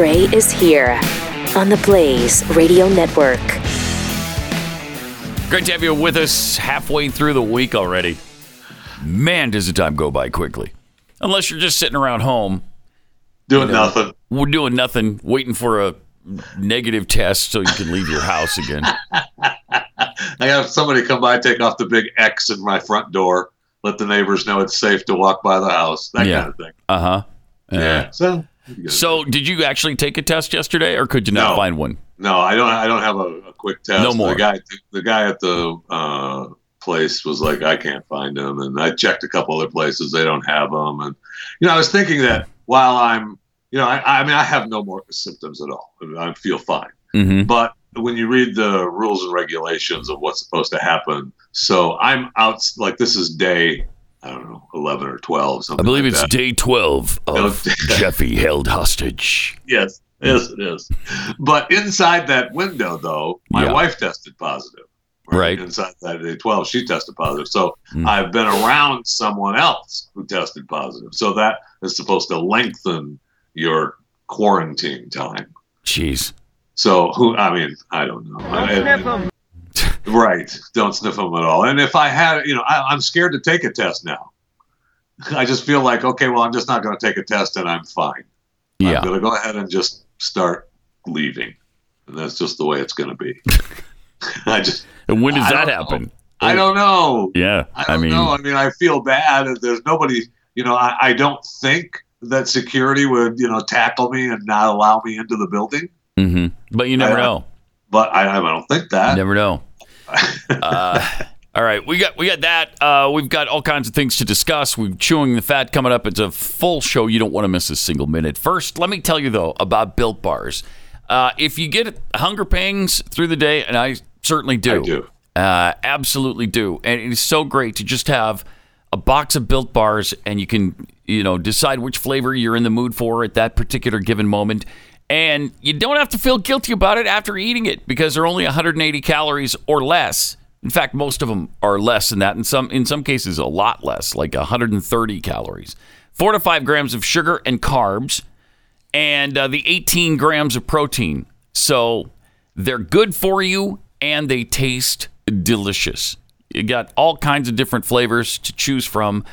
Gray is here on the Blaze Radio Network. Great to have you with us halfway through the week already. Man, does the time go by quickly. Unless you're just sitting around home Doing you know, nothing. We're doing nothing, waiting for a negative test so you can leave your house again. I have somebody come by, take off the big X in my front door, let the neighbors know it's safe to walk by the house, that Yeah. kind of thing. Uh huh. Yeah. So, So, did you actually take a test yesterday, or could you not No. find one? no, I don't. I don't have a, a quick test. No more. The guy, the guy at the uh, place was like, I can't find them, and I checked a couple other places. They don't have them, and you know, I was thinking that while I'm, you know, I, I mean, I have no more symptoms at all. I feel fine. Mm-hmm. But when you read the rules and regulations of what's supposed to happen, so I'm out. Like this is day, I don't know, eleven or twelve. something I believe like it's that. day 12 of Jeffy held hostage. Yes, yes, it is. But inside that window, though, my Yeah. wife tested positive. Right. Inside that day 12, she tested positive. So Mm. I've been around someone else who tested positive. So that is supposed to lengthen your quarantine time. Jeez. So who? I mean, I don't know. I- right. Don't sniff them at all. And if I had, you know, I, I'm scared to take a test now. I just feel like, okay, well, I'm just not going to take a test and I'm fine. Yeah. I'm going to go ahead and just start leaving. And that's just the way it's going to be. I just, And when does I that don't know. happen? I don't know. Yeah. I I, mean, know. I mean, I feel bad. There's nobody, you know, I, I don't think that security would, you know, tackle me and not allow me into the building. Mm-hmm. but you never I- know. But I, I don't think that. Never know. Uh, all right, we got we got that. Uh, we've got all kinds of things to discuss. We're chewing the fat coming up. It's a full show. You don't want to miss a single minute. First, let me tell you though about Built Bars. Uh, if you get hunger pangs through the day, and I certainly do, I do. Uh, absolutely do, and it is so great to just have a box of Built Bars, and you can you know decide which flavor you're in the mood for at that particular given moment. And you don't have to feel guilty about it after eating it because they're only 180 calories or less. In fact, most of them are less than that. In some in some cases, a lot less, like 130 calories. Four to five grams of sugar and carbs, and uh, the 18 grams of protein. So they're good for you, and they taste delicious. You got all kinds of different flavors to choose from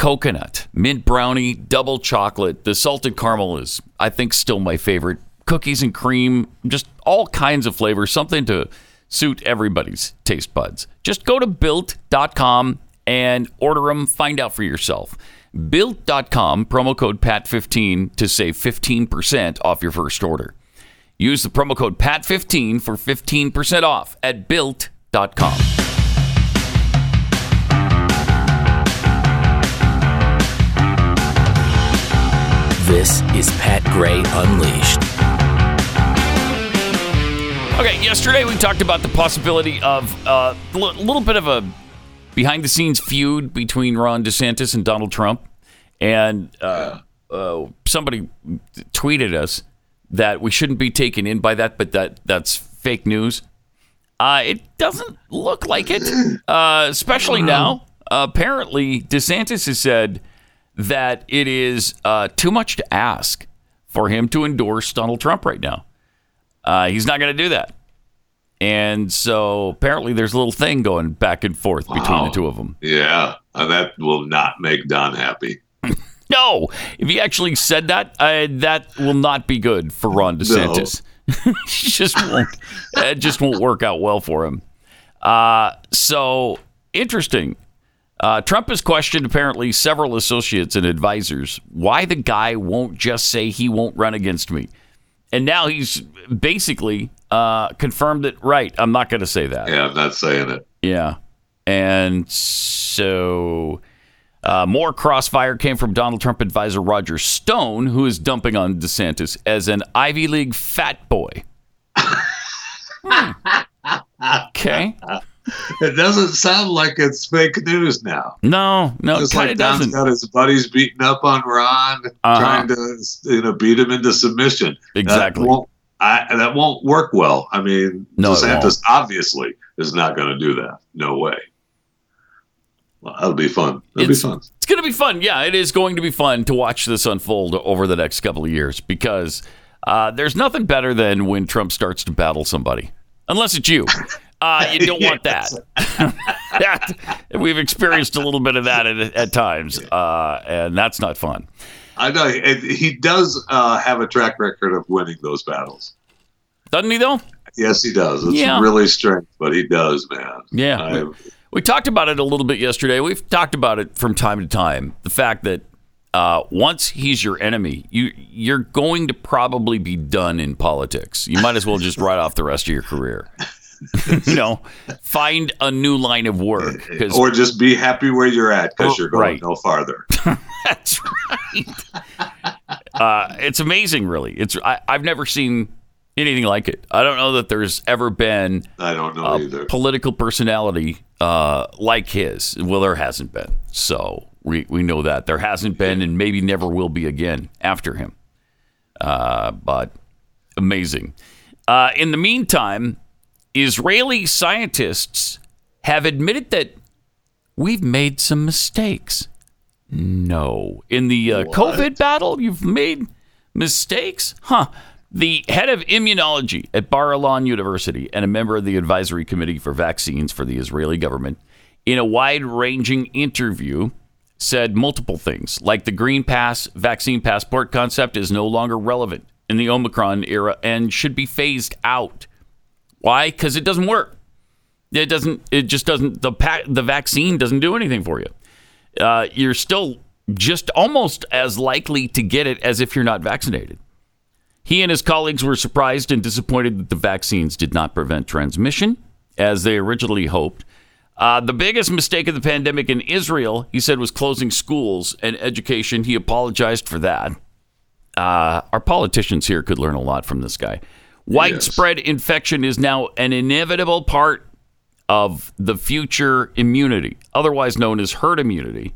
coconut, mint brownie, double chocolate. The salted caramel is, I think, still my favorite. Cookies and cream, just all kinds of flavors, something to suit everybody's taste buds. Just go to built.com and order them, find out for yourself. Built.com, promo code PAT15 to save 15% off your first order. Use the promo code PAT15 for 15% off at built.com. This is Pat Gray Unleashed. Okay, yesterday we talked about the possibility of a l- little bit of a behind the scenes feud between Ron DeSantis and Donald Trump. And uh, uh, somebody tweeted us that we shouldn't be taken in by that, but that that's fake news. Uh, it doesn't look like it, uh, especially now. apparently, DeSantis has said that it is uh, too much to ask for him to endorse Donald Trump right now. Uh, he's not going to do that. And so apparently there's a little thing going back and forth between the two of them. Yeah, uh, that will not make Don happy. No, if he actually said that, uh, that will not be good for Ron DeSantis. it just won't. It just won't work out well for him. Uh, so interesting. Uh, Trump has questioned apparently several associates and advisors why the guy won't just say he won't run against me, and now he's basically uh, confirmed it. Right, I'm not going to say that. Yeah, I'm not saying it. Yeah. And so uh, more crossfire came from Donald Trump advisor Roger Stone, who is dumping on DeSantis as an Ivy League fat boy. Hmm. Okay. It doesn't sound like it's fake news now. No, no, it Just kind like Don's doesn't. got his buddies beating up on Ron, Uh-huh. trying to you know beat him into submission. Exactly. That won't, I, that won't work well. I mean, No, DeSantis obviously is not going to do that. No way. Well, that'll be fun. That'll It's, be fun. it's going to be fun. Yeah, it is going to be fun to watch this unfold over the next couple of years because Uh, there's nothing better than when Trump starts to battle somebody, unless it's you. Uh, you don't want that. that. We've experienced a little bit of that at, at times, uh, and that's not fun. I know he does uh, have a track record of winning those battles. Doesn't he, though? Yes, he does. It's Yeah. really strange, but he does, man. Yeah. I- We talked about it a little bit yesterday. We've talked about it from time to time. The fact that uh, once he's your enemy, you you're going to probably be done in politics. You might as well just write off the rest of your career. You know, find a new line of work or just be happy where you're at because Oh, you're going right. no farther. that's right. uh, it's amazing, really. It's I, I've never seen anything like it. I don't know that there's ever been I don't know a either. political personality uh, like his. Well, there hasn't been. So we, we know that. There hasn't been and maybe never will be again after him. Uh, but amazing. Uh, in the meantime, Israeli scientists have admitted that we've made some mistakes. No. In the uh, COVID battle, you've made mistakes? Huh. The head of immunology at Bar Ilan University and a member of the advisory committee for vaccines for the Israeli government, in a wide ranging interview, said multiple things, like the Green Pass vaccine passport concept is no longer relevant in the Omicron era and should be phased out. Why? Because it doesn't work. It doesn't. It just doesn't. The pa- the vaccine doesn't do anything for you. Uh, you're still just almost as likely to get it as if you're not vaccinated. He and his colleagues were surprised and disappointed that the vaccines did not prevent transmission, as they originally hoped. Uh, the biggest mistake of the pandemic in Israel, he said, was closing schools and education. He apologized for that. Uh, our politicians here could learn a lot from this guy. Widespread infection is now an inevitable part of the future immunity, otherwise known as herd immunity.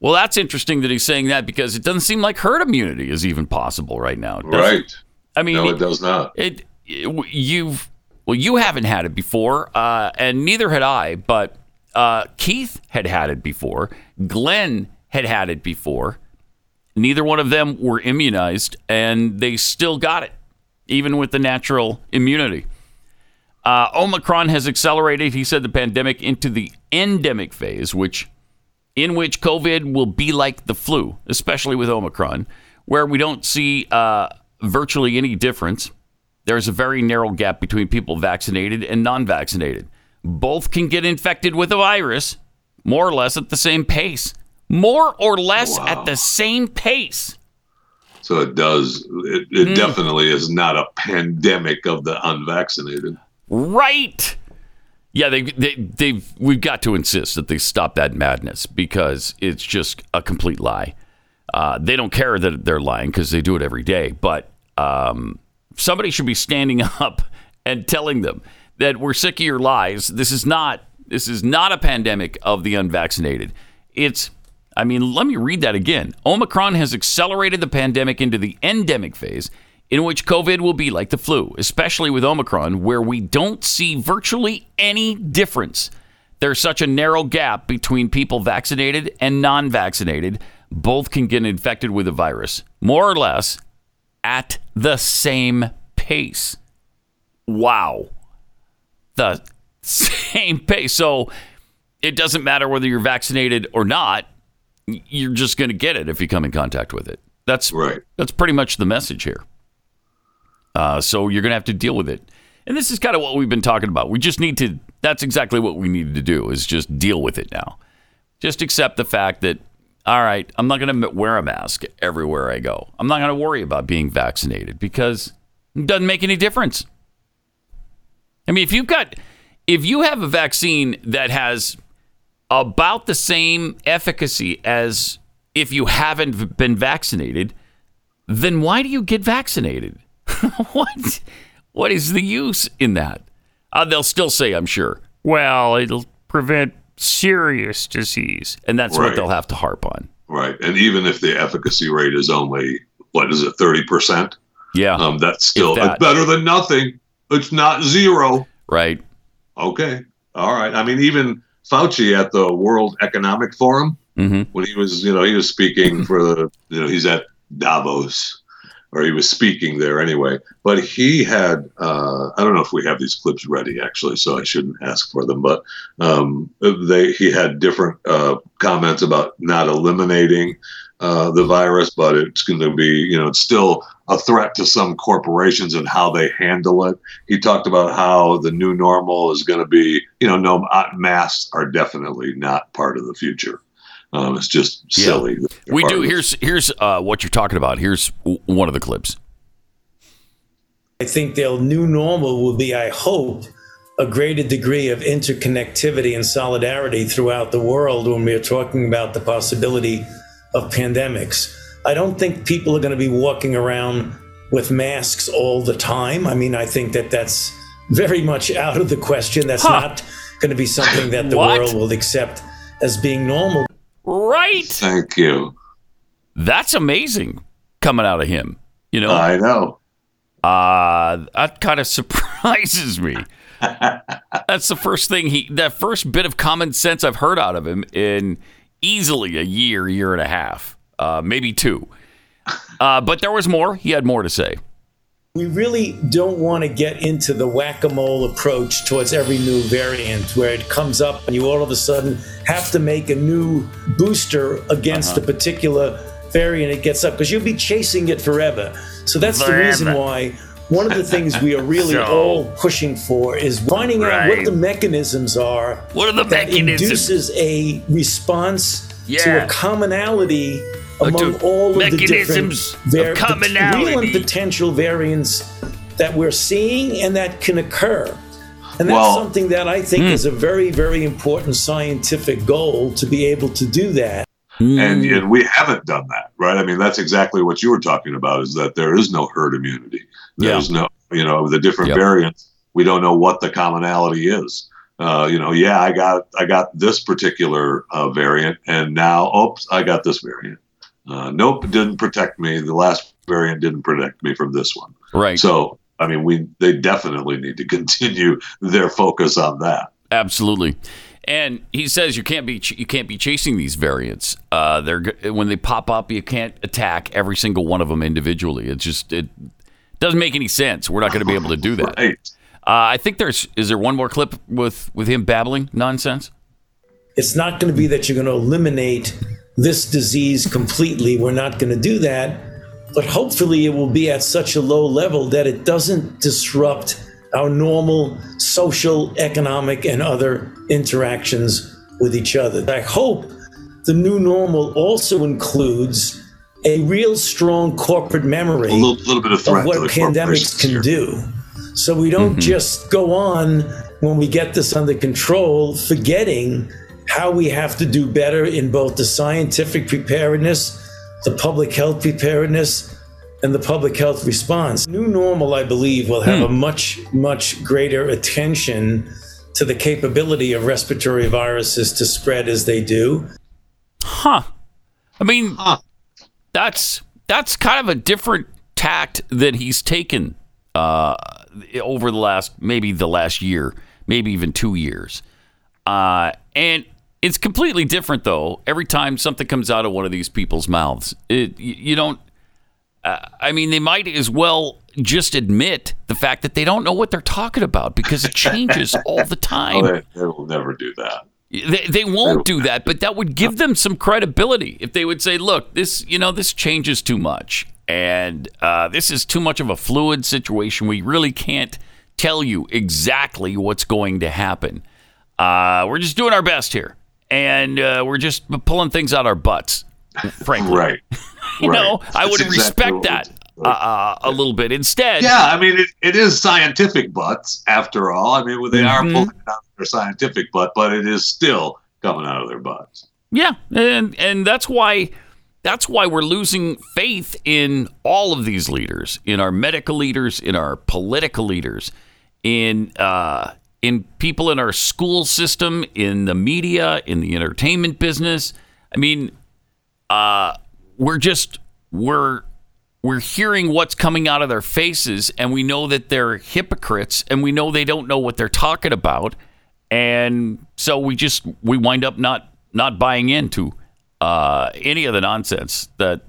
Well, that's interesting that he's saying that because it doesn't seem like herd immunity is even possible right now. does it? Right. I mean, No, it does not. it, it- you've well, you haven't had it before, uh, and neither had I. But uh, Keith had had it before. Glenn had had it before. Neither one of them were immunized, and they still got it, even with the natural immunity. Uh, Omicron has accelerated, he said, the pandemic into the endemic phase, which in which COVID will be like the flu, especially with Omicron, where we don't see uh, virtually any difference. There's a very narrow gap between people vaccinated and non vaccinated. Both can get infected with the virus more or less at the same pace. More or less Wow. at the same pace. So it does. It, it definitely is not a pandemic of the unvaccinated. Right. Yeah, they, they, they've, we've got to insist that they stop that madness because it's just a complete lie. Uh, they don't care that they're lying because they do it every day. But um, somebody should be standing up and telling them that we're sick of your lies. This is not this is not a pandemic of the unvaccinated. It's I mean, let me read that again. Omicron has accelerated the pandemic into the endemic phase, in which COVID will be like the flu, especially with Omicron, where we don't see virtually any difference. There's such a narrow gap between people vaccinated and non vaccinated. Both can get infected with the virus, more or less, at the same pace. Wow. The same pace. So it doesn't matter whether you're vaccinated or not, you're just going to get it if you come in contact with it. That's Right. that's pretty much the message here. Uh, so you're going to have to deal with it. And this is kind of what we've been talking about. We just need to, that's exactly what we need to do is just deal with it now. Just accept the fact that, all right, I'm not going to wear a mask everywhere I go. I'm not going to worry about being vaccinated because it doesn't make any difference. I mean, if you've got, if you have a vaccine that has about the same efficacy as if you haven't been vaccinated, then why do you get vaccinated? what? What is the use in that? Uh, they'll still say, I'm sure, well, it'll prevent serious disease. And that's what they'll have to harp on. Right. And even if the efficacy rate is only, what is it, 30%? Yeah. Um, that's still that. better than nothing. It's not zero. right. Okay. All right. I mean, even Fauci at the World Economic Forum, hmm when he was, you know, he was speaking for the, you know, he's at Davos or he was speaking there anyway. But he had, uh, I don't know if we have these clips ready actually, so I shouldn't ask for them. But um, they he had different uh, comments about not eliminating uh, the virus, but it's going to be, you know, it's still a threat to some corporations and how they handle it. He talked about how the new normal is going to be, you know, no uh, masks are definitely not part of the future. Um, it's just silly. Yeah. We do. Here's here's uh, what you're talking about. Here's one of the clips. I think their new normal will be, I hope, a greater degree of interconnectivity and solidarity throughout the world when we're talking about the possibility of pandemics. I don't think people are going to be walking around with masks all the time. I mean, I think that that's very much out of the question. That's huh. not going to be something that the world will accept as being normal. Right. Thank you. That's amazing coming out of him. You know, I know. Uh, that kind of surprises me. That's the first thing he, that first bit of common sense I've heard out of him in easily a year, year and a half, uh, maybe two. Uh, but there was more. He had more to say. We really don't want to get into the whack a mole approach towards every new variant where it comes up and you all of a sudden have to make a new booster against uh-huh. a particular variant it gets up because you'll be chasing it forever. So that's forever. the reason why one of the things we are really so, all pushing for is finding right. out what the mechanisms are what are the that mechanisms? induces a response yeah. to a commonality among all of the different var- the real and potential variants that we're seeing and that can occur. And that's well, something that I think mm. is a very, very important scientific goal to be able to do that. Mm. And, and we haven't done that, right? I mean, that's exactly what you were talking about is that there is no herd immunity. There's yeah. no, you know, the different yep. variants, we don't know what the commonality is. Uh, you know, yeah, I got I got this particular uh, variant, and now, oops, I got this variant. Uh, nope, didn't protect me. The last variant didn't protect me from this one. Right. So, I mean, we they definitely need to continue their focus on that. Absolutely. And he says you can't be you can't be chasing these variants. Uh, they're when they pop up, you can't attack every single one of them individually. It just it doesn't make any sense. We're not going to be able to do that. Right. Uh, I think there's is there one more clip with with him babbling nonsense. It's not going to be that you're going to eliminate this disease completely. We're not going to do that. But hopefully, it will be at such a low level that it doesn't disrupt our normal social, economic, and other interactions with each other. I hope the new normal also includes a real strong corporate memory a little, little bit of, of what pandemics can here. do. So we don't mm-hmm. just go on when we get this under control, forgetting how we have to do better in both the scientific preparedness, the public health preparedness, and the public health response. New normal, I believe, will have hmm. a much, much greater attention to the capability of respiratory viruses to spread as they do. Huh. I mean, huh. that's that's kind of a different tact that he's taken uh, over the last maybe the last year, maybe even two years. Uh, and it's completely different, though. Every time something comes out of one of these people's mouths, it, you don't. Uh, I mean, they might as well just admit the fact that they don't know what they're talking about because it changes all the time. Oh, they, they, will never do that. They, they won't do that, but that would give them some credibility if they would say, "Look, this you know this changes too much, and uh, this is too much of a fluid situation. We really can't tell you exactly what's going to happen. Uh, we're just doing our best here." and uh, we're just pulling things out our butts, frankly. right. you right. know, I would exactly respect that. Uh, uh, a little bit instead. Yeah, I mean, it, it is scientific butts after all. I mean, they are mm-hmm. pulling it out of their scientific butt, but it is still coming out of their butts. Yeah, and and that's why that's why we're losing faith in all of these leaders, in our medical leaders, in our political leaders, in uh, in people in our school system, in the media, in the entertainment business. I mean, uh, we're just we're we're hearing what's coming out of their faces, and we know that they're hypocrites, and we know they don't know what they're talking about, and so we just we wind up not not buying into uh, any of the nonsense that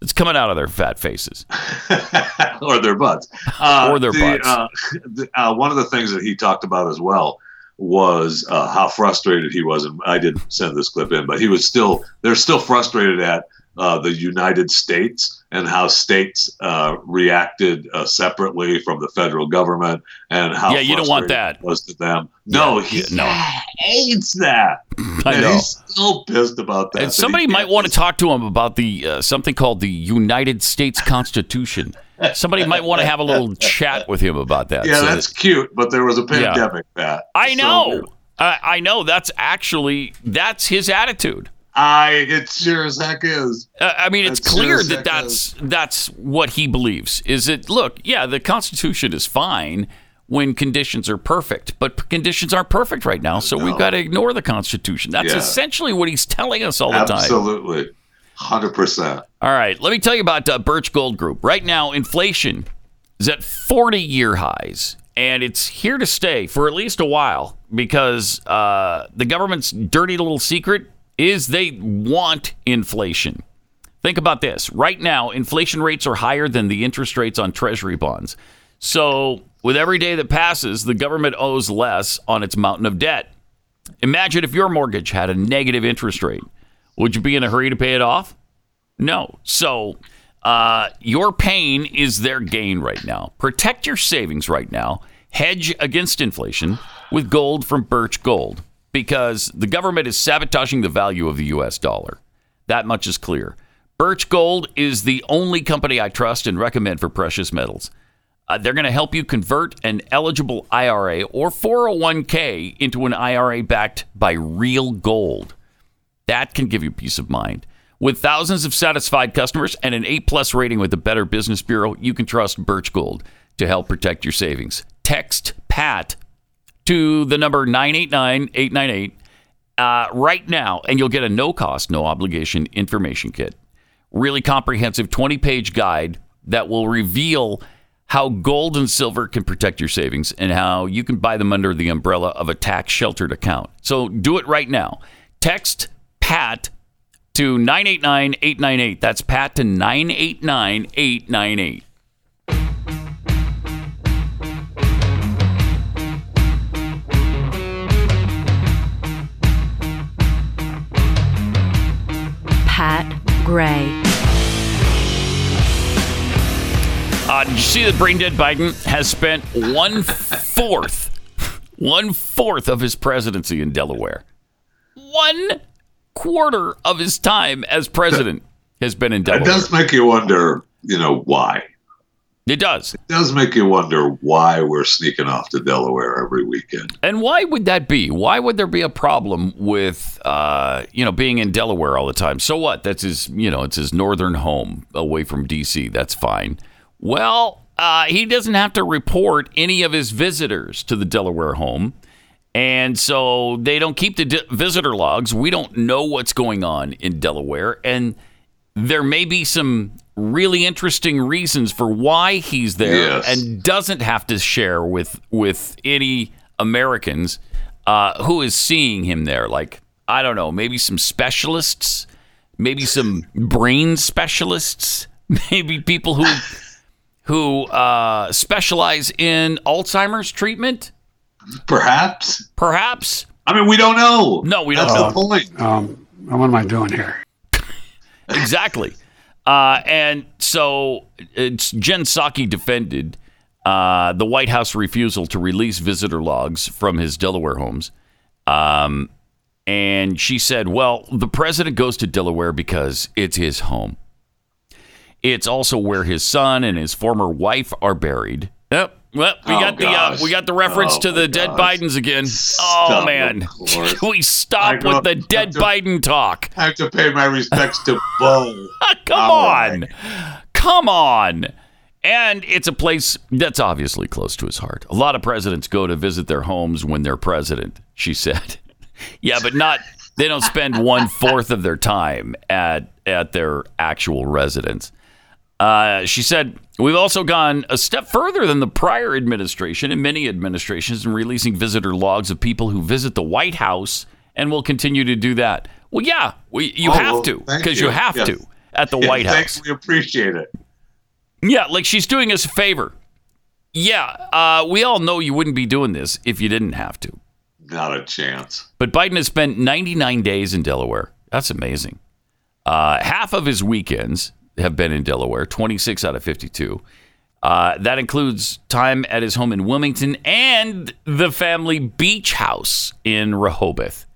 that's coming out of their fat faces. or their butts. Uh, Or their the, butts. Uh, the, uh, one of the things that he talked about as well was uh, how frustrated he was, and I didn't send this clip in, but he was still they're still frustrated at uh, the United States and how states uh, reacted uh, separately from the federal government and how Yeah, you don't want that. was to them. No, Yeah, he yeah, no. hates that. I And know. He's still pissed about that. And that somebody might want to talk to him about the uh, something called the United States Constitution. Somebody might want to have a little chat with him about that. Yeah, so that's cute, but there was a Yeah. pandemic, Pat. I So- know. I, I know. That's actually that's his attitude. I it sure as heck is. Uh, I mean, it's That's clear serious, that that that's that's what he believes. Is it? Look, yeah, the Constitution is fine when conditions are perfect, but conditions aren't perfect right now, so we've got to ignore the Constitution. That's Yeah. essentially what he's telling us all the time. Absolutely. Hundred percent. All right, let me tell you about uh, Birch Gold Group. Right now, inflation is at 40 year highs, and it's here to stay for at least a while because uh, the government's dirty little secret is they want inflation. Think about this. Right now, inflation rates are higher than the interest rates on treasury bonds. So, with every day that passes, the government owes less on its mountain of debt. Imagine if your mortgage had a negative interest rate. Would you be in a hurry to pay it off? No. So, uh, your pain is their gain right now. Protect your savings right now. Hedge against inflation with gold from Birch Gold because the government is sabotaging the value of the U.S. dollar. That much is clear. Birch Gold is the only company I trust and recommend for precious metals. Uh, they're going to help you convert an eligible IRA or 401k into an IRA backed by real gold. That can give you peace of mind. With thousands of satisfied customers and an A plus rating with the Better Business Bureau, you can trust Birch Gold to help protect your savings. Text PAT to the number 989 898 uh, right now, and you'll get a no cost, no obligation information kit. Really comprehensive 20 page guide that will reveal how gold and silver can protect your savings and how you can buy them under the umbrella of a tax sheltered account. So do it right now. Text PAT to 989 898. That's PAT to 989 898. Pat Gray. Uh, did you see that brain dead Biden has spent one fourth, one fourth of his presidency in Delaware? One quarter of his time as president has been in It Delaware. does make you wonder, you know, why. It does. It does make you wonder why we're sneaking off to Delaware every weekend. And why would that be? Why would there be a problem with uh, you know being in Delaware all the time? So what? That's his you know it's his northern home away from D.C. That's fine. Well, uh, he doesn't have to report any of his visitors to the Delaware home, and so they don't keep the visitor logs. We don't know what's going on in Delaware, and there may be some really interesting reasons for why he's there Yes. and doesn't have to share with with any Americans uh, who is seeing him there. Like I don't know, maybe some specialists, maybe some brain specialists, maybe people who who uh, specialize in Alzheimer's treatment. Perhaps. Perhaps I mean, we don't know. No, we don't That's know. the point. Um, what am I doing here? exactly. Uh, and so it's Jen Psaki defended uh, the White House refusal to release visitor logs from his Delaware homes. Um, and she said, well, the president goes to Delaware because it's his home. It's also where his son and his former wife are buried. Yep. Well, we Oh, got the uh, we got the reference Oh, to the dead gosh. Bidens again. Stop, oh man. Can we stop with the dead Just- Biden talk? I have to pay my respects to Beau. Come All on. right. Come on. And it's a place that's obviously close to his heart. A lot of presidents go to visit their homes when they're president, she said. yeah, but not they don't spend one fourth of their time at at their actual residence. Uh, she said, We've also gone a step further than the prior administration and many administrations in releasing visitor logs of people who visit the White House and will continue to do that. Well, yeah, we, you Oh, have well, to because you. you. have Yes. to. at the White Thanks, House. we appreciate it. Yeah, like she's doing us a favor. Yeah, uh, we all know you wouldn't be doing this if you didn't have to. Not a chance. But Biden has spent 99 days in Delaware. That's amazing. Uh, half of his weekends have been in Delaware, 26 out of 52. Uh, that includes time at his home in Wilmington and the family beach house in Rehoboth.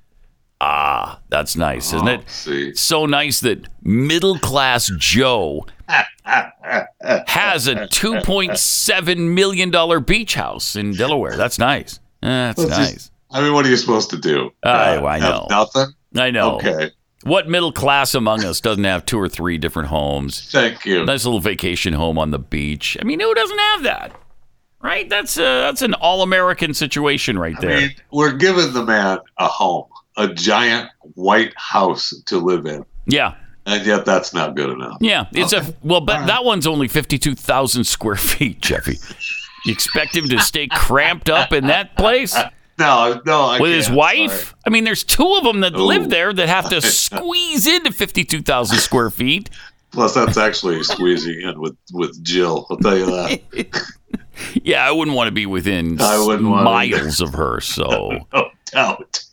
Ah, that's nice, isn't Oh, it? see. So nice that middle class Joe has a $2.7 million beach house in Delaware. That's nice. That's Let's just- nice. I mean, what are you supposed to do? Uh, Oh, I have know. Nothing. I know. Okay. What middle class among us doesn't have two or three different homes? Thank you. Nice little vacation home on the beach. I mean, who doesn't have that? Right? That's a, that's an all American situation right I there. mean, we're giving the man a home, a giant white house to live in, yeah. and yet that's not good enough. Yeah. It's a well, but that one's only fifty-two thousand square feet, Jeffy. You expect him to stay cramped up in that place No, no, I with his wife? sorry. I mean, there's two of them that live there that have to squeeze into fifty-two thousand square feet. Plus, that's actually squeezing in with with Jill. I'll tell you that. Yeah, I wouldn't want to be within I wouldn't want to either. miles of her. So. No doubt.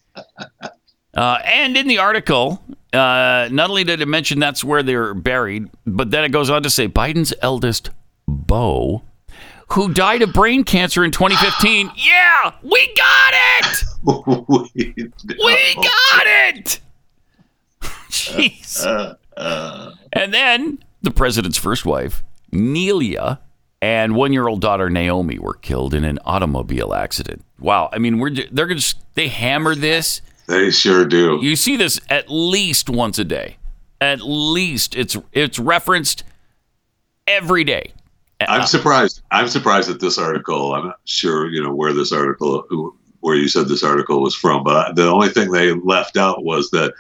Uh, and in the article, uh, not only did it mention that's where they're buried, but then it goes on to say Biden's eldest, Beau, who died of brain cancer in 2015. yeah, we got it! we We got it! Jeez. uh, And then the president's first wife, Neilia, and one-year-old daughter Naomi were killed in an automobile accident. Wow, I mean, we're they're gonna just they hammer this. They sure do. You see this at least once a day. At least it's it's referenced every day. I'm surprised. I'm surprised at this article. I'm not sure, you know, where this article, where you said this article was from, but the only thing they left out was that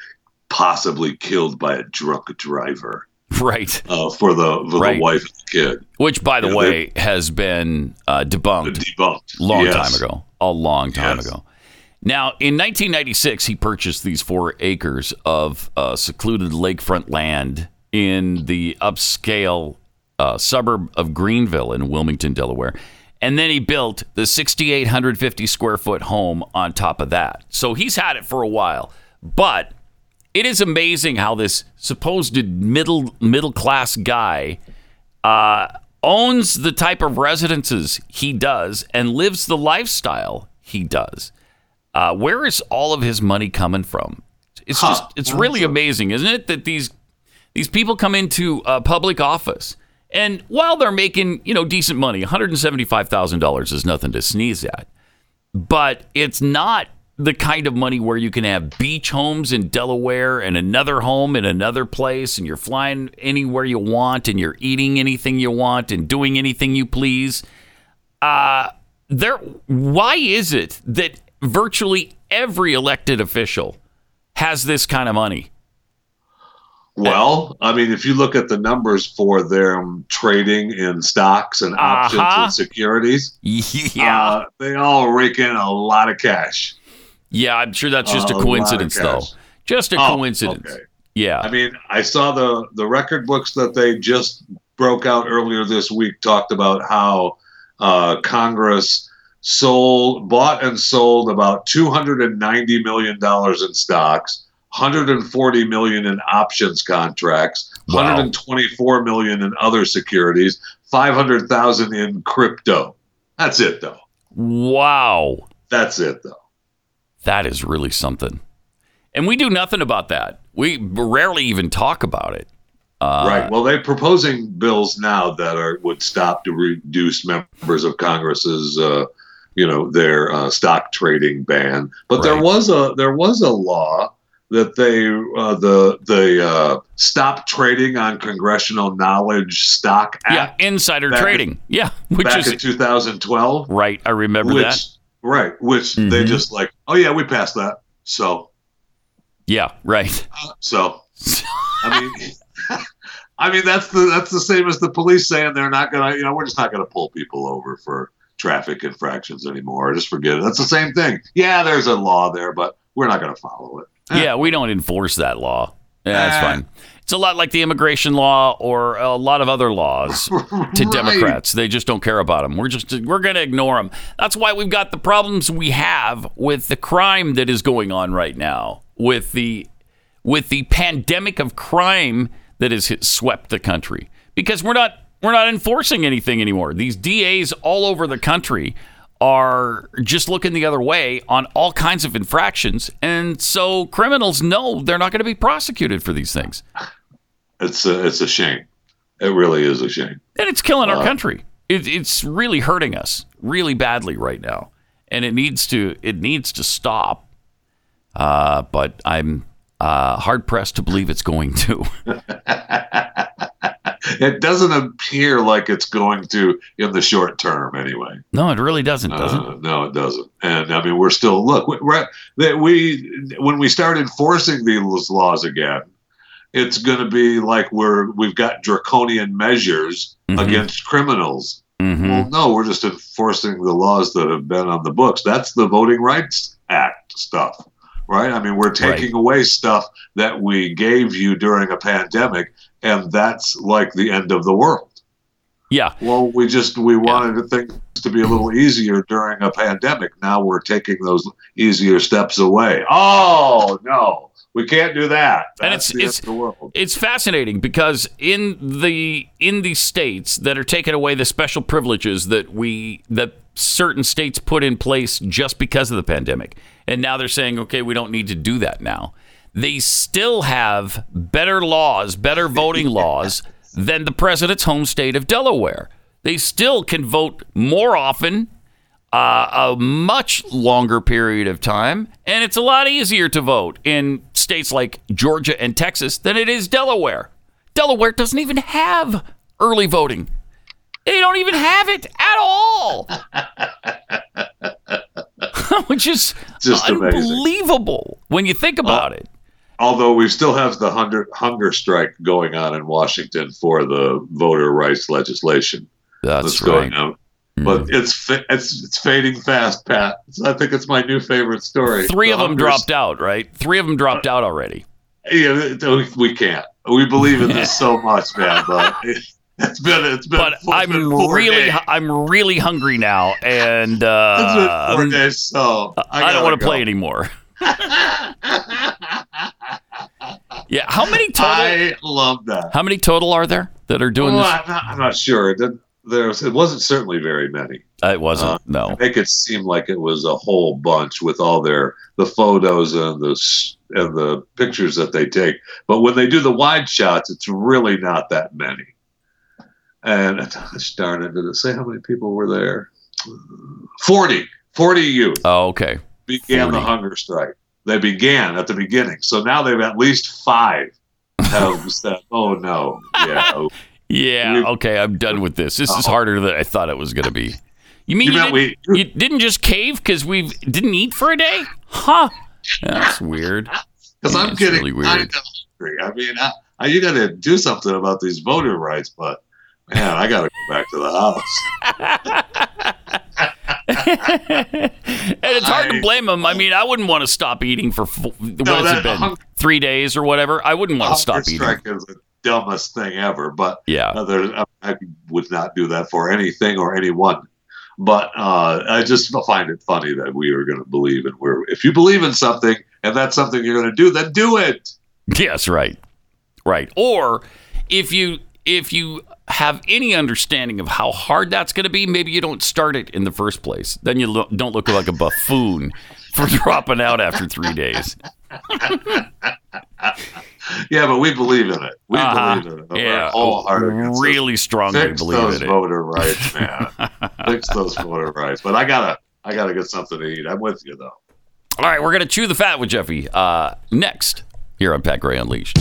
possibly killed by a drunk driver Right. uh, for the for Right. the wife and the kid. Which, by the Yeah, way, has been uh, debunked Debunked. long Yes. time ago. A long time Yes. ago. Now, in 1996, he purchased these four acres of uh, secluded lakefront land in the upscale uh, suburb of Greenville in Wilmington, Delaware. And then he built the 6,850 square foot home on top of that. So he's had it for a while. But it is amazing how this supposed middle middle class guy uh, owns the type of residences he does and lives the lifestyle he does. Uh, where is all of his money coming from? It's just it's really amazing, isn't it, that these these people come into uh, public office and while they're making you know decent money, one hundred and seventy five thousand dollars is nothing to sneeze at, but it's not the kind of money where you can have beach homes in Delaware and another home in another place and you're flying anywhere you want and you're eating anything you want and doing anything you please. Uh there why is it that virtually every elected official has this kind of money? Well, I mean, if you look at the numbers for them trading in stocks and options Uh-huh. and securities, Yeah. uh, they all rake in a lot of cash. yeah, I'm sure that's just a a lot of coincidence though. Just a Oh, coincidence. okay. Yeah. I mean, I saw the the record books that they just broke out earlier this week talked about how uh, Congress sold, bought and sold about two hundred and ninety million dollars in stocks, hundred and forty million in options contracts, Wow. hundred and twenty-four million in other securities, five hundred thousand in crypto. That's it, though. wow. That's it, though. That is really something. And we do nothing about that. We rarely even talk about it. Uh, right. Well, they're proposing bills now that are would stop to reduce members of Congress's, uh, you know, their uh, stock trading ban. But there was a there was a law that they uh, the the uh, stop trading on congressional knowledge stock Yeah, insider Back in- trading. yeah, which back is in 2012. right. I remember Which that. right, which they Mhm. just like, oh yeah, we passed that. So Yeah, right. So, I mean, I mean that's the that's the same as the police saying they're not gonna, you know, we're just not gonna pull people over for traffic infractions anymore. Just forget it. That's the same thing. Yeah, there's a law there, but we're not gonna follow it. Yeah, we don't enforce that law. Yeah, that's Ah. fine. It's a lot like the immigration law or a lot of other laws to Right. Democrats. They just don't care about them. We're just we're going to ignore them. That's why we've got the problems we have with the crime that is going on right now, with the with the pandemic of crime that has hit, swept the country. Because we're not we're not enforcing anything anymore. These DAs all over the country are just looking the other way on all kinds of infractions, and so criminals know they're not going to be prosecuted for these things. It's a, it's a shame. It really is a shame. and it's killing our country. It, it's really hurting us really badly right now, and it needs to it needs to stop. Uh, but I'm uh, hard pressed to believe it's going to. It doesn't appear like it's going to in the short term, anyway. no, it really doesn't, does it? Uh, no, it doesn't. And I mean, we're still look. we- We're, that we when we start enforcing these laws again, it's going to be like we're we've got draconian measures Mhm. against criminals. hmm Well, no, we're just enforcing the laws that have been on the books. That's the Voting Rights Act stuff, right? I mean, we're taking away stuff that we gave you during a pandemic, and that's like the end of the world. Yeah, Well, we just we wanted things to be a little easier during a pandemic. Now we're taking those easier steps away. Oh no, we can't do that. And it's- the end it's- of the world. it's fascinating because in the in the states that are taking away the special privileges that we that certain states put in place just because of the pandemic and now they're saying okay we don't need to do that now they still have better laws better voting laws than the president's home state of Delaware they still can vote more often uh, a much longer period of time, and it's a lot easier to vote in states like Georgia and Texas than it is Delaware. Delaware doesn't even have early voting. They don't even have it at all, which is Just amazing. unbelievable when you think about it. Although we still have the hunger hunger strike going on in Washington for the voter rights legislation That's that's right. going on. But it's fa- it's it's fading fast, Pat. I think it's my new favorite story. Three The of them hunger dropped out, right? Three of them dropped out already. Yeah, we- we can't. We believe in this so much, man. But it, it's been it's been. But it's I'm really, days. I'm really hungry now, and It's been uh, four days, so I, don't want to play anymore. Yeah, how many total? I love that. how many total are there that are doing Well, this? I'm, not, I'm not sure. It, was, it wasn't certainly very many. Uh, it wasn't. uh, no. Make it seem like it was a whole bunch with all their the photos and the and the pictures that they take. But when they do the wide shots, it's really not that many. And gosh darn it, did it say how many people were there? 40. 40 youth Oh, okay. began the hunger strike. They began at the beginning. So now they've at least five have said, oh no. Yeah. Yeah. Okay. I'm done with this. This is Oh. harder than I thought it was going to be. You mean You you, didn't, we- you didn't just cave because we didn't eat for a day? Huh? That's weird. Because I'm getting really weird. hungry. I mean, I, I, you got to do something about these voter rights, but man, I got to go back to the house. and it's hard to blame them. I mean, I wouldn't want to stop eating for what has it been? hung- Three days or whatever. I wouldn't want to stop eating. strike is the dumbest thing ever, but Yeah. I, I would not do that for anything or anyone. But uh, I just find it funny that we are going to believe in where if you believe in something and that's something you're going to do, then do it. Yes, right. Right. Or if you if you have any understanding of how hard that's going to be, maybe you don't start it in the first place. Then you lo- don't look like a buffoon for dropping out after 3 days. Yeah, but we believe in it. We Uh-huh. believe in it. Yeah. We're. Really strongly fix believe those in it. voter rights, man. fix those voter rights. But I gotta, I gotta get something to eat. I'm with you though. All right, we're going to chew the fat with Jeffy uh, next here on Pat Gray Unleashed.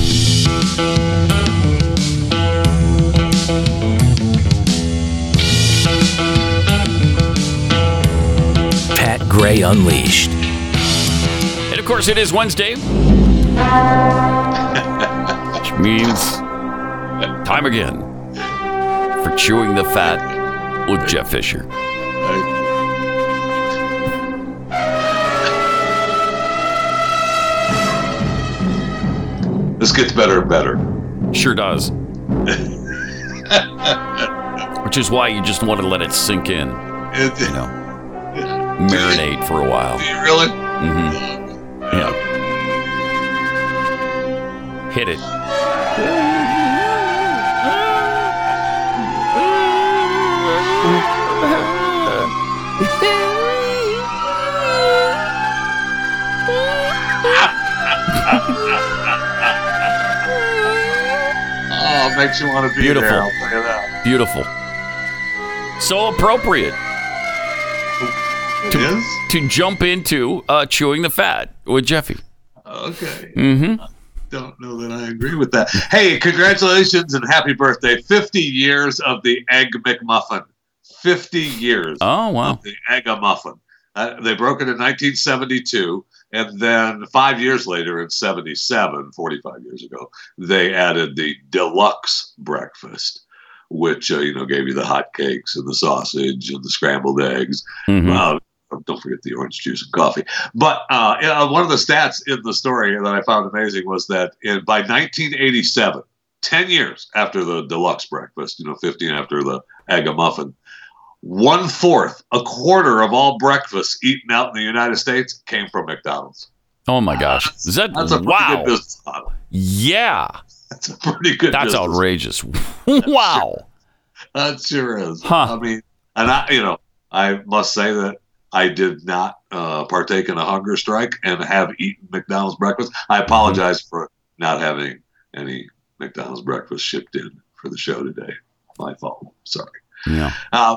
Pat Gray Unleashed. And of course, it is Wednesday, which means time again for chewing the fat with Jeff Fisher. This gets better and better. Sure does. Which is why you just want to let it sink in, It- you know, marinate for a while. Do you really? hmm Yeah. Hit it. it makes you want to be Beautiful. there. I'll tell you that. Beautiful. So appropriate It To- is? to jump into uh, chewing the fat with Jeffy. Okay. Mm-hmm. Don't know that I agree with that. Hey, congratulations and happy birthday. 50 years of the Egg McMuffin. 50 years Oh wow. of the Egg Muffin. Uh, they broke it in 1972. And then five years later, in 77, 45 years ago, they added the deluxe breakfast, which, uh, you know, gave you the hot cakes and the sausage and the scrambled eggs. Mhm. Uh, don't forget the orange juice and coffee. But uh, one of the stats in the story that I found amazing was that in, by 1987, 10 years after the deluxe breakfast, you know, 15 after the egg muffin, one fourth, a quarter of all breakfasts eaten out in the United States came from McDonald's. Oh my gosh. Is that That's a pretty wow? good business model. Yeah. That's a pretty good. That's business. outrageous. wow. That sure is. Huh. I mean, and I, you know, I must say that I did not uh, partake in a hunger strike and have eaten McDonald's breakfast. I apologize for not having any McDonald's breakfast shipped in for the show today. My fault. Sorry. Yeah. Uh,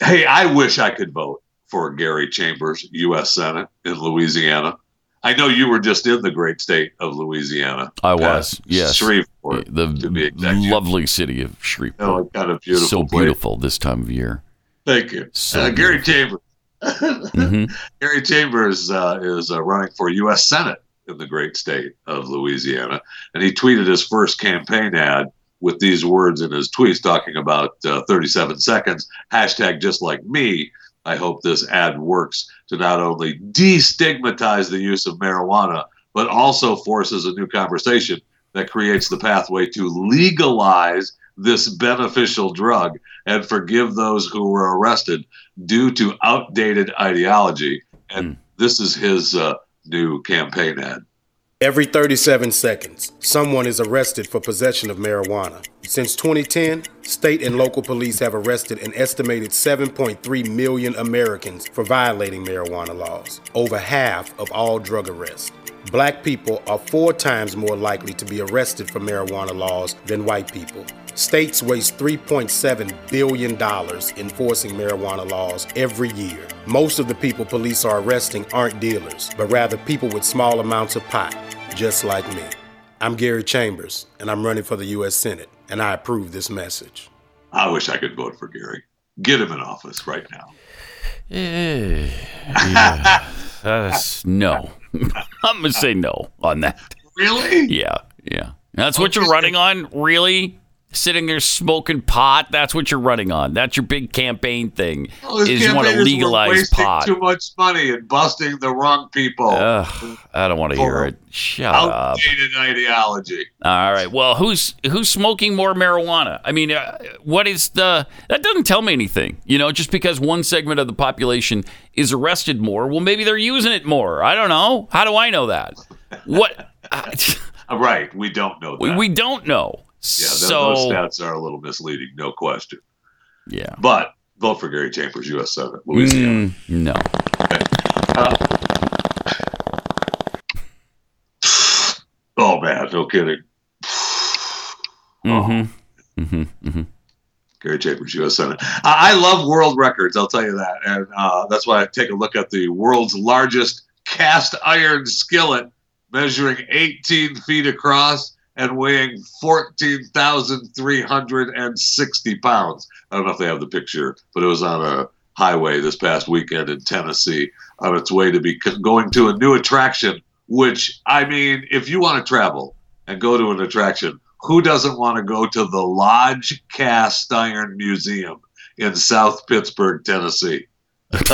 hey, I wish I could vote for Gary Chambers, U.S. Senate in Louisiana. I know you were just in the great state of Louisiana. I was. Yes. Shreveport. the lovely city of Shreveport. Oh, kind of beautiful. so place. beautiful this time of year. Thank you. So uh, Gary Chambers. hmm Gary Chambers uh, is uh, running for U.S. Senate in the great state of Louisiana, and he tweeted his first campaign ad with these words in his tweets, talking about uh, 37 seconds hashtag just like me. I hope this ad works to not only destigmatize the use of marijuana, but also forces a new conversation that creates the pathway to legalize this beneficial drug and forgive those who were arrested due to outdated ideology. And this is his uh, new campaign ad. Every 37 seconds, someone is arrested for possession of marijuana. Since 2010, state and local police have arrested an estimated 7.3 million Americans for violating marijuana laws, over half of all drug arrests. Black people are four times more likely to be arrested for marijuana laws than white people. States waste $3.7 billion enforcing marijuana laws every year. Most of the people police are arresting aren't dealers, but rather people with small amounts of pot, just like me. I'm Gary Chambers, and I'm running for the U.S. Senate, and I approve this message. I wish I could vote for Gary. Get him in office right now. Eh, yeah. That's no. I'm gonna say no on that. Really? Yeah, yeah. That's what you're running on, really? Sitting there smoking pot. That's what you're running on. That's your big campaign thing. Well, is you want to legalize pot? Too much money and busting the wrong people. Ugh, I don't want to hear it. Shut up. Outdated ideology. All right. Well, who's who's smoking more marijuana? I mean, uh, what is the? That doesn't tell me anything. You know, just because one segment of the population is arrested more, well, maybe they're using it more. I don't know. How do I know that? What? Right. We don't know that. we, we don't know. Yeah, th- so those stats are a little misleading, no question. yeah. But vote for Gary Chambers, U.S. Senate, Louisiana. Mm, no. Oh man, no kidding. Mm-hmm. Mm-hmm. Mm-hmm. Gary Chambers, U.S. Senate. I I love world records. I'll tell you that, and uh, that's why I take a look at the world's largest cast iron skillet, measuring 18 feet across and weighing 14,360 pounds. I don't know if they have the picture, but it was on a highway this past weekend in Tennessee on its way to be going to a new attraction. Which I mean, if you want to travel and go to an attraction, who doesn't want to go to the Lodge Cast Iron Museum in South Pittsburg, Tennessee?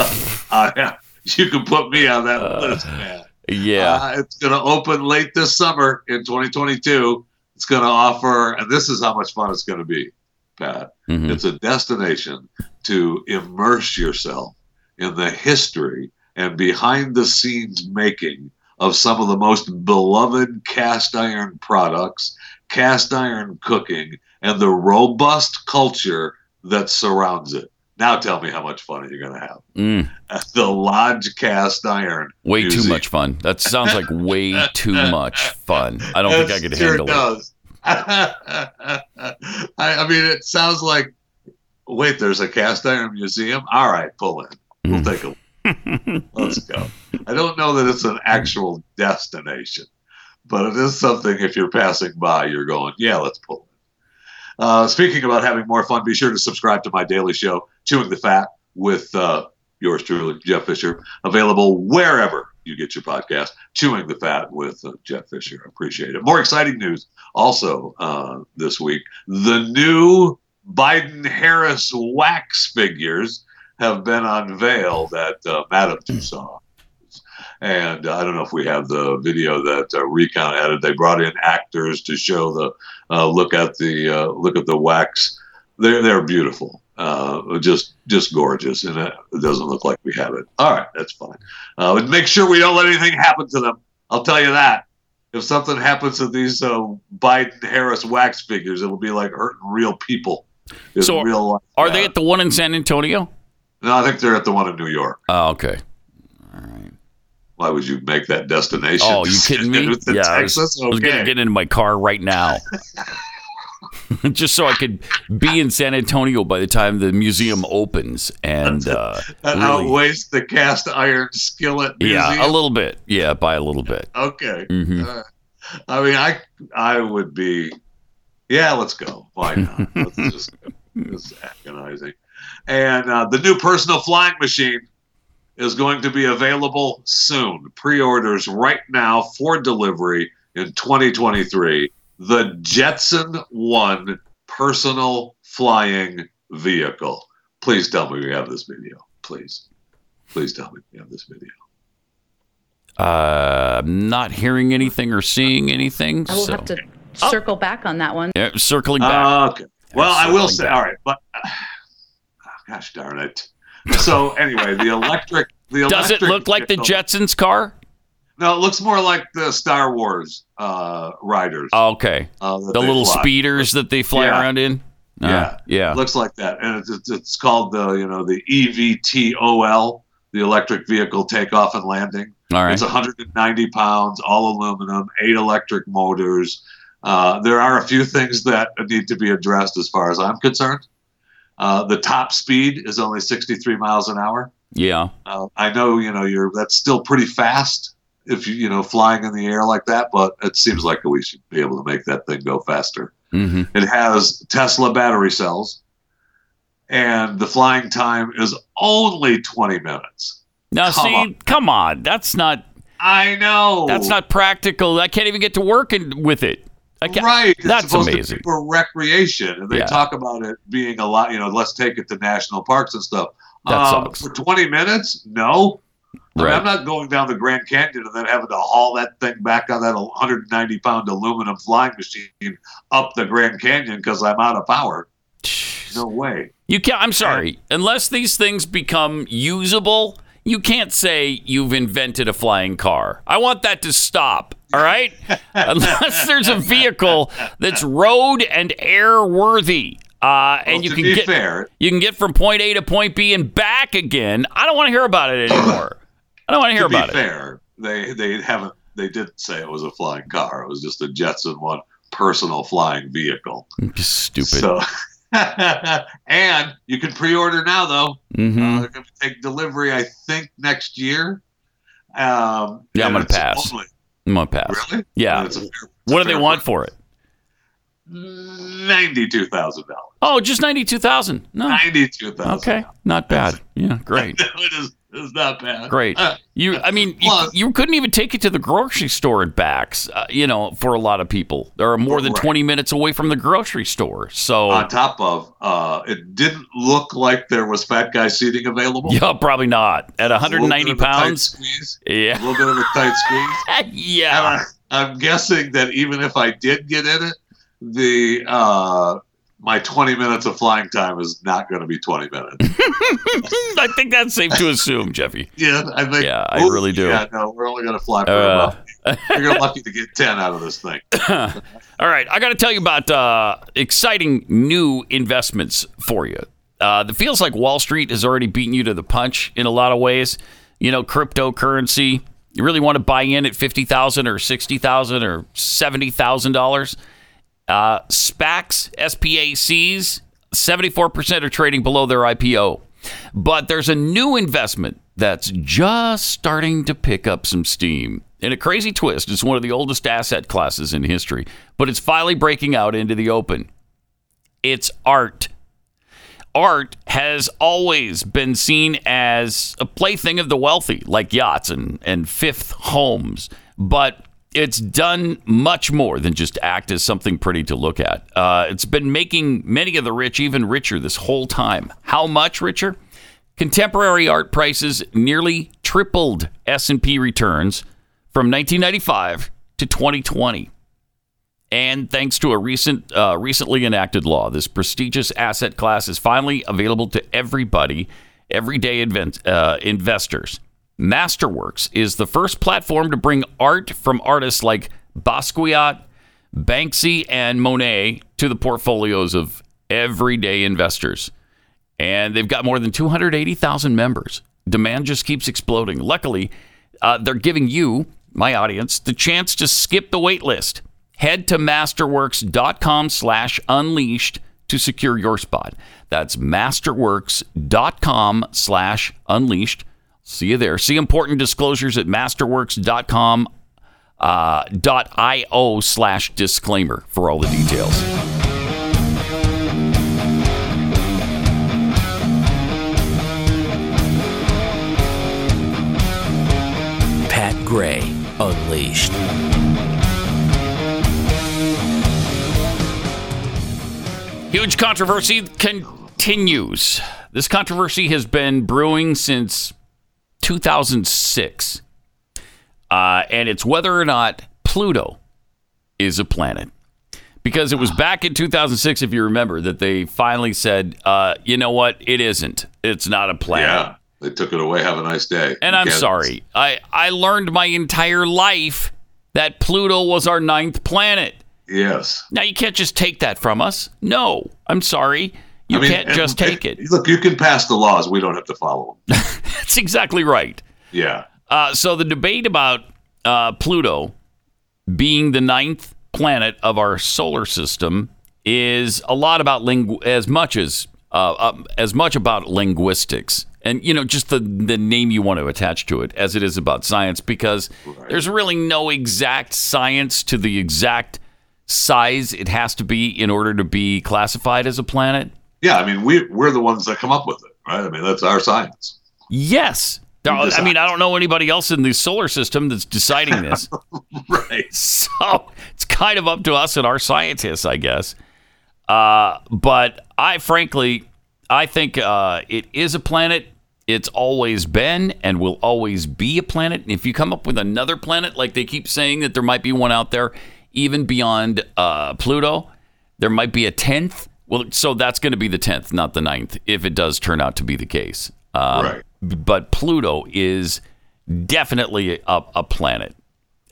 uh, you can put me on that list, man. Yeah. Uh, it's going to open late this summer in 2022. It's going to offer, and this is how much fun it's going to be, Pat. Mhm. It's a destination to immerse yourself in the history and behind the scenes making of some of the most beloved cast iron products, cast iron cooking, and the robust culture that surrounds it. Now tell me how much fun you're going to have. Mm, the Lodge Cast Iron. way too much fun. That sounds like way too much fun. I don't think I could sure handle it. does. I, I mean, it sounds like, wait, there's a cast iron museum? All right, pull in. We'll Mm. take a. Let's go. I don't know that it's an actual destination, but it is something if you're passing by, you're going, yeah, let's pull in. Uh, speaking about having more fun, be sure to subscribe to my daily show, Chewing the Fat, with uh, yours truly, Jeff Fisher, available wherever you get your podcast, Chewing the Fat with uh, Jeff Fisher. Appreciate it. More exciting news also uh, this week. The new Biden Harris wax figures have been unveiled at uh, Madame Tussauds. And I don't know if we have the video that uh, Recount added. They brought in actors to show the uh, look at the uh, look at the wax. They're they're beautiful, uh, just just gorgeous, and it doesn't look like we have it. All right, that's fine. Uh, but make sure we don't let anything happen to them. I'll tell you that. If something happens to these uh, Biden Harris wax figures, it'll be like hurting real people. in So, real life. Are they at the one in San Antonio? No, I think they're at the one in New York. Oh, okay. Why would you make that destination? Oh, you kidding me? Yeah, I was, Texas. I was gonna get into my car right now, just so I could be in San Antonio by the time the museum opens. And uh, That really- outweighs the cast iron skillet. yeah, a little bit. Yeah, by a little bit. Okay. Mhm. Uh, I mean, I I would be, yeah, let's go. Why not? let's just. It's agonizing. And uh, the new personal flying machine is going to be available soon. Pre-orders right now for delivery in 2023. The Jetson One personal flying vehicle. Please tell me we have this video. Please, please tell me we have this video. Uh, I'm not hearing anything or seeing anything. I will so. have to circle back on that one. Yeah, circling back. Uh, okay. Well, I will say, back. all right, but oh, gosh darn it. So anyway, the electric, the Does it look like the Jetsons car? No, it looks more like the Star Wars uh, riders. Oh, okay. uh, The little fly. speeders that they fly Yeah. around in. Uh, Yeah. yeah. looks like that, and it's, it's, called the you know the EVTOL, the electric vehicle takeoff and landing. All right. It's 190 pounds, all aluminum, eight electric motors. Uh, there are a few things that need to be addressed as far as I'm concerned. Uh, the top speed is only 63 miles an hour. Yeah. Uh, I know, you know, you're that's still pretty fast if you, you know, flying in the air like that, but it seems like we should be able to make that thing go faster. hmm It has Tesla battery cells, and the flying time is only 20 minutes. Now, Come see, on. come on. That's not. I know. That's not practical. I can't even get to work in, with it. I right. It's That's amazing. For recreation, and they Yeah. talk about it being a lot. You know, let's take it to national parks and stuff. That um, sucks. For 20 minutes, no. I mean, Right. I'm not going down the Grand Canyon and then having to haul that thing back on that 190 pound aluminum flying machine up the Grand Canyon because I'm out of power. No way. You can't. I'm sorry. Unless these things become usable, you can't say you've invented a flying car. I want that to stop. All right. Unless there's a vehicle that's road and air worthy, uh, and Well, you can get fair, you can get from point A to point B and back again. I don't want to hear about it anymore. I don't want to hear to be about it. fair, they they haven't. They didn't say it was a flying car. It was just a Jetson one personal flying vehicle. Stupid. So, and you can pre-order now though. hmm Uh, they're going to take delivery, I think, next year. Um, Yeah, I'm gonna pass. only- I'm gonna pass. really? Yeah. It's a it's What do they want price. for it? Ninety-two thousand dollars. Oh, just ninety-two thousand. No. Ninety-two thousand. Okay, not bad. Yeah, great, it is. It's not bad. great. Uh, You, I mean, you, Plus- you couldn't even take it to the grocery store and backs. Uh, you know, for a lot of people, there are more than Right. twenty minutes away from the grocery store. So, on top of, uh, it didn't look like there was fat guy seating available. yeah, probably not at one hundred and ninety A little bit of a tight pounds. Squeeze. A little bit of a tight squeeze. yeah. And I, I'm guessing that even if I did get in it, the uh, my 20 minutes of flying time is not going to be 20 minutes. I think that's safe to assume, Jeffy. yeah, I think. Yeah, I really do. Yeah, no, we're only going to fly for Uh, about. You're lucky to get 10 out of this thing. All right, I got to tell you about uh, exciting new investments for you. Uh, it feels like Wall Street has already beaten you to the punch in a lot of ways. You know, cryptocurrency. You really want to buy in at fifty thousand or sixty thousand or seventy thousand dollars. Uh, SPACs, SPACs, seventy-four percent are trading below their IPO. But there's a new investment that's just starting to pick up some steam. In a crazy twist, it's one of the oldest asset classes in history, but it's finally breaking out into the open. It's art. Art has always been seen as a plaything of the wealthy, like yachts and, and fifth homes. But it's done much more than just act as something pretty to look at. Uh, it's been making many of the rich even richer this whole time. How much richer? Contemporary art prices nearly tripled S&P returns from 1995 to 2020. And thanks to a recent, uh, recently enacted law, this prestigious asset class is finally available to everybody, everyday invent, uh, investors. Masterworks is the first platform to bring art from artists like Basquiat, Banksy, and Monet to the portfolios of everyday investors. And they've got more than 280,000 members. Demand just keeps exploding. Luckily, uh, they're giving you, my audience, the chance to skip the wait list. Head to masterworks.com slash unleashed to secure your spot. That's masterworks.com slash unleashed. See you there. See important disclosures at masterworks.com uh, dot io slash disclaimer for all the details. Pat Gray Unleashed. Huge controversy continues. This controversy has been brewing since 2006. Uh, and it's whether or not Pluto is a planet. Because it was back in 2006, if you remember, that they finally said, uh, you know what? It isn't. It's not a planet. Yeah, they took it away. Have a nice day. And I'm sorry. I, I learned my entire life that Pluto was our ninth planet. Yes. Now, you can't just take that from us. No, I'm sorry. You I mean, can't just take it. Look, you can pass the laws. We don't have to follow them. That's exactly right. Yeah. Uh, so the debate about uh, Pluto being the ninth planet of our solar system is a lot about lingu- as much as uh, uh, as much about linguistics and you know just the the name you want to attach to it as it is about science because there's really no exact science to the exact size it has to be in order to be classified as a planet. Yeah. I mean, we we're the ones that come up with it, right? I mean, that's our science. Yes. I mean. I don't know anybody else in the solar system that's deciding this. Right. So it's kind of up to us and our scientists, I guess. Uh, but I frankly, I think uh, it is a planet. It's always been and will always be a planet. And if you come up with another planet, like they keep saying that there might be one out there, even beyond uh, Pluto, there might be a tenth. Well, so that's going to be the tenth, not the ninth, if it does turn out to be the case. Um, Right. But Pluto is definitely a, a planet.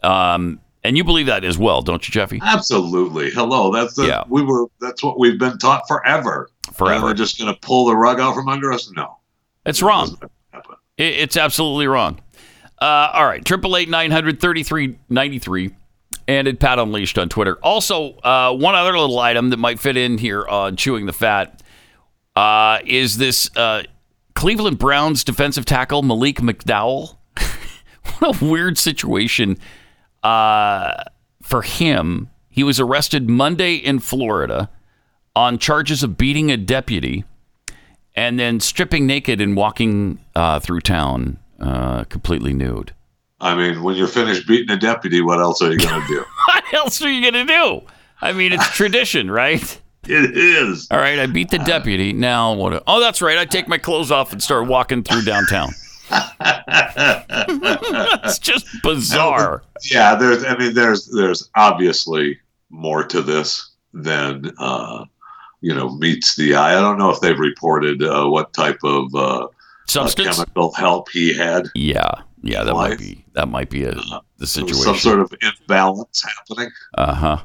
Um, and you believe that as well, don't you, Jeffy? Absolutely. Hello. That's the Yeah. we were. That's what we've been taught forever. Forever. And they're just going to pull the rug out from under us. No. It's wrong. It- It's absolutely wrong. Uh, all right, triple eight nine hundred thirty three ninety three, and at Pat Unleashed on Twitter. Also, uh, one other little item that might fit in here on chewing the fat uh, is this uh, Cleveland Browns defensive tackle Malik McDowell. what a weird situation uh, for him. He was arrested Monday in Florida on charges of beating a deputy and then stripping naked and walking uh, through town uh, completely nude. I mean, when you're finished beating a deputy, what else are you going to do? What else are you going to do? I mean, it's tradition, right? it is. All right, I beat the deputy. Now what? Oh, that's right. I take my clothes off and start walking through downtown. it's just bizarre. Yeah, there's. I mean, there's there's obviously more to this. than uh, you know meets the eye. I don't know if they've reported uh, what type of uh, Substance? chemical help he had. Yeah, yeah, that might be that might be a, the situation. Some sort of imbalance happening. uh huh.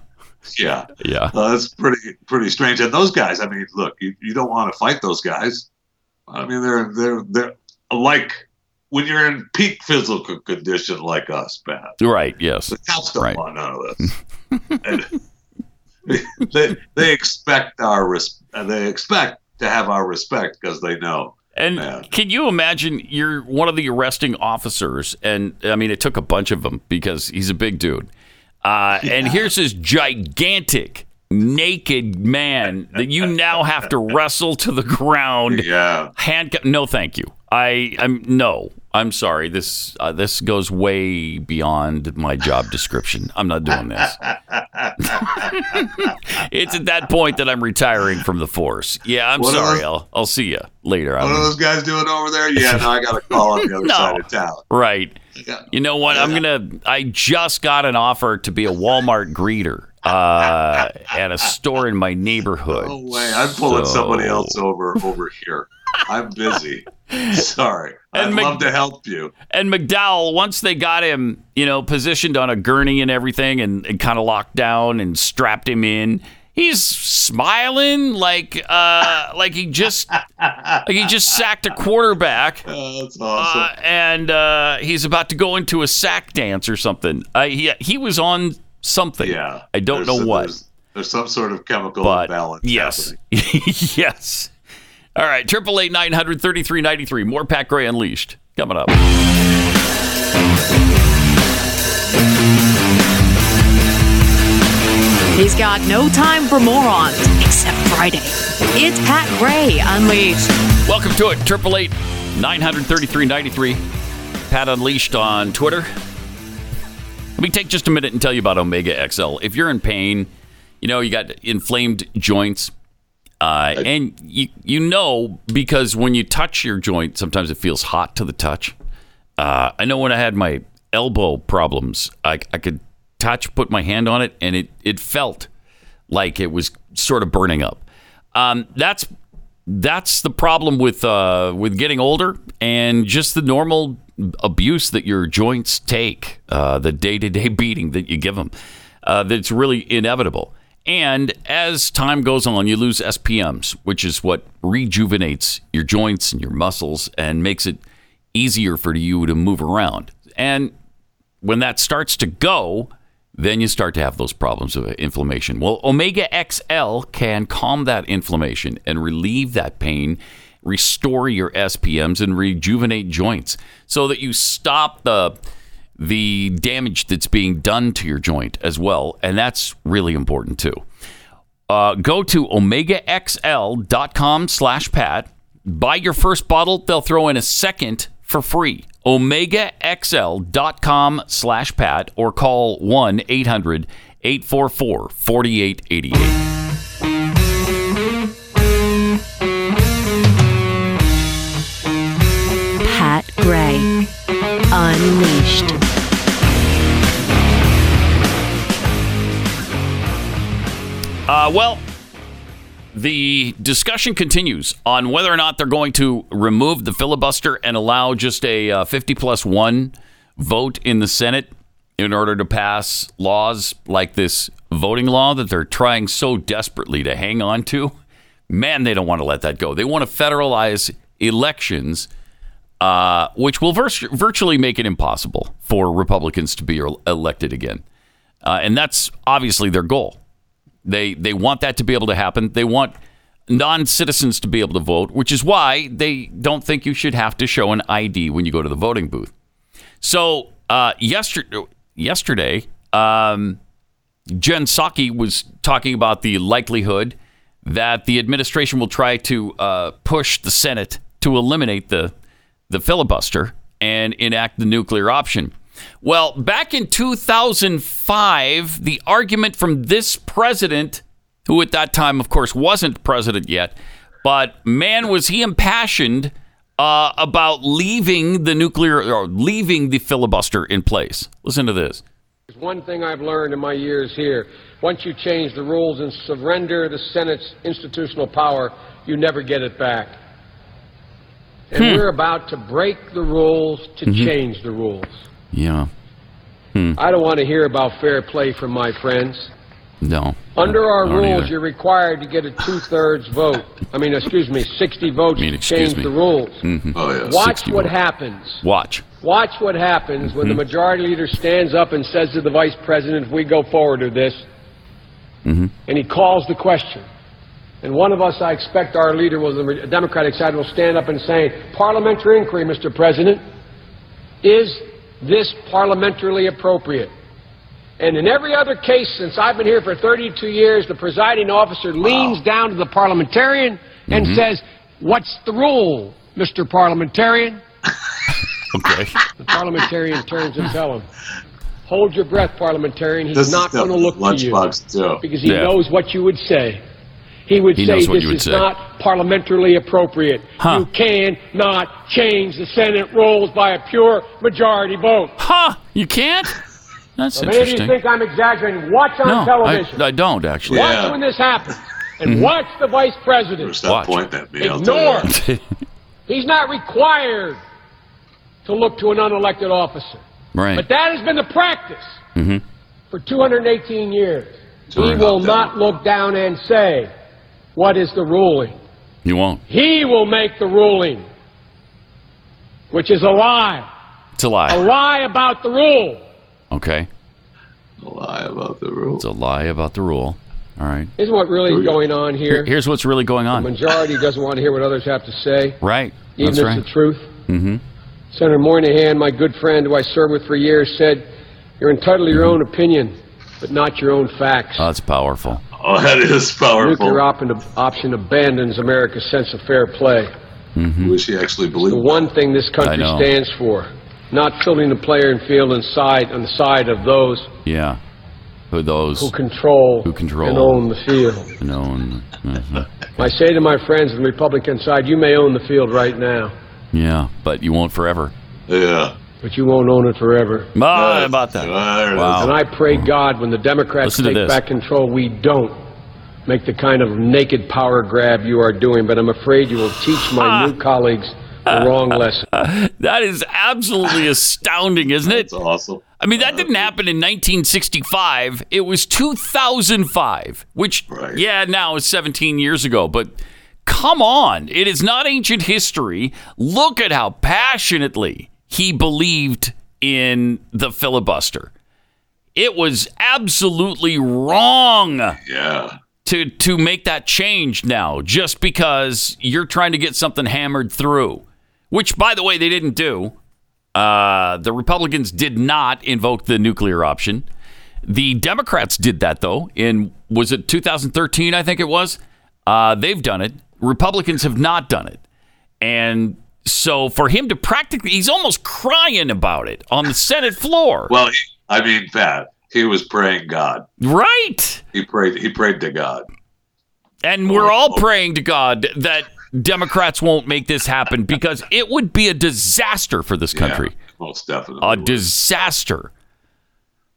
Yeah, Yeah. uh, that's pretty pretty strange. And those guys, I mean, look, you, you don't want to fight those guys. I mean, they're they're they're like when you're in peak physical condition like us, Pat. Right. Yes. The cops don't Right. want none of this. They they expect our res- they expect to have our respect because they know. And Man. can you imagine you're one of the arresting officers? And I mean, it took a bunch of them because he's a big dude. Uh, And here's this gigantic, naked man that you now have to wrestle to the ground. Yeah, Handcuff? No, thank you. I, I'm no. I'm sorry. This uh, this goes way beyond my job description. I'm not doing this. it's at that point that I'm retiring from the force. Yeah, I'm What sorry. those- I'll I'll see you later. I what are those guys doing over there? Yeah, no, I got a call on the other No. side of town. right. Yeah. You know what? I'm gonna. I just got an offer to be a Walmart greeter uh, at a store in my neighborhood. No way. I'm pulling So- somebody else over over here. I'm busy. Sorry. I'd And Mc- love to help you. And McDowell, once they got him, you know, positioned on a gurney and everything, and, and kind of locked down and strapped him in, he's smiling like uh, like he just like he just sacked a quarterback. Oh, that's awesome. Uh, and uh, he's about to go into a sack dance or something. Uh, he he was on something. yeah. I don't There's- know what, There's, there's some sort of chemical but imbalance yes, yes. Right, triple eight nine hundred thirty three ninety three. More Pat Gray Unleashed coming up. He's got no time for morons except Friday. It's Pat Gray Unleashed. Welcome to it. Triple eight nine hundred thirty three ninety three. Pat Unleashed on Twitter. Let me take just a minute and tell you about Omega XL. If you're in pain, you know you got inflamed joints, uh, and you you know because when you touch your joint, sometimes it feels hot to the touch. Uh, I know when I had my elbow problems, I, I could touch, put my hand on it, and it it felt like it was sort of burning up. Um, that's that's the problem with uh, with getting older and just the normal abuse that your joints take, uh, the day to day beating that you give them. Uh, that's really inevitable. And as time goes on, you lose SPMs, which is what rejuvenates your joints and your muscles and makes it easier for you to move around. And when that starts to go, then you start to have those problems of inflammation. Well, Omega XL can calm that inflammation and relieve that pain, restore your SPMs, and rejuvenate joints so that you stop the the damage that's being done to your joint as well. And that's really important too. Uh, go to omegaxl.com slash pat. Buy your first bottle. They'll throw in a second for free. omegaxl.com slash pat or call 1-800-844-4888. Pat Gray Unleashed. Uh, well, the discussion continues on whether or not they're going to remove the filibuster and allow just a uh, 50 plus one vote in the Senate in order to pass laws like this voting law that they're trying so desperately to hang on to. Man, they don't want to let that go. They want to federalize elections, uh, which will vir- virtually make it impossible for Republicans to be elected again. Uh, and that's obviously their goal. They they want that to be able to happen. They want non-citizens to be able to vote, which is why they don't think you should have to show an ID when you go to the voting booth. So uh, yesterday, yesterday, um, Jen Psaki was talking about the likelihood that the administration will try to uh, push the Senate to eliminate the the filibuster and enact the nuclear option. Well, back in 2005, the argument from this president, who at that time, of course, wasn't president yet, but man, was he impassioned uh, about leaving the nuclear or leaving the filibuster in place. Listen to this. one thing I've learned in my years here. Once you change the rules and surrender the Senate's institutional power, you never get it back. And Hmm. we're about to break the rules to Mhm. change the rules. Yeah. Hmm. I don't want to hear about fair play from my friends. No. Under our rules, either. you're required to get a two-thirds vote. I mean, excuse me, 60 votes I mean, to change me. the rules. Mhm. Watch what vote. happens. Watch. Watch what happens when the Mhm. majority leader stands up and says to the vice president, if we go forward with this, Mhm. and he calls the question. And one of us, I expect our leader, will, the Democratic side, will stand up and say, parliamentary inquiry, Mr. President. Is this parliamentarily appropriate? And in every other case since I've been here for 32 years, the presiding officer leans down to the parliamentarian and Mhm. says, what's the rule, Mr. Parliamentarian? Okay. The parliamentarian turns and tells him, hold your breath, parliamentarian. He's This not going to look to you too. because he Yeah. knows what you would say. He would He say knows what this you would is say. not parliamentarily appropriate. Huh. You cannot change the Senate rules by a pure majority vote. Huh? You can't? That's Now, many of you think I'm exaggerating. Watch on No, I, television. I don't actually. Watch when this happens. And Mhm. watch the vice president. Stop pointing at me. I'll tell Ignore. He's not required to look to an unelected officer. Right. But that has been the practice hmm for 218 years. He will not look down and say, what is the ruling? You won't. He will make the ruling, which is a lie. It's a lie. A lie. lie about the rule. Okay. A lie about the rule. It's a lie about the rule. All right. Isn't what really is going on Here- here? here's what's really going on. The on. majority doesn't want to hear what others have to say, Right. even That's if right. it's the truth. Mm-hmm. Senator Moynihan, my good friend who I served with for years, said, You're entitled to your own opinion, but not your own facts. Oh, That's powerful. Oh, that is powerful. Nuclear op- option abandons America's sense of fair play. Mm-hmm. Wish he actually The one thing this country stands for, not tilting the player and field inside on the side of those Yeah. Who those who control, who control and own the field. and own? mhm. I say to my friends on the Republican side, you may own the field right now, Yeah, but you won't forever. Yeah. But you won't own it forever. Ah, about that. There it is. And I pray God when the Democrats Listen to take this. back control, we don't make the kind of naked power grab you are doing. But I'm afraid you will teach my new colleagues the wrong lesson. That is absolutely astounding, isn't it? That's awesome. I mean, that didn't happen in 1965. It was 2005, which, Right. yeah, now is 17 years ago. But come on, it is not ancient history. Look at how passionately he believed in the filibuster. It was absolutely wrong Yeah. to to make that change now just because you're trying to get something hammered through which by the way they didn't do. Uh, the republicans did not invoke the nuclear option. The democrats did that though in was it 2013 i think it was? Uh, they've done it. Republicans have not done it. And so for him to practically he's almost crying about it on the senate floor Well, he, I mean, Pat, he was praying God. right He prayed. He prayed to God. And we're all praying to God that Democrats won't make this happen because it would be a disaster for this country. Yeah, most definitely. A disaster.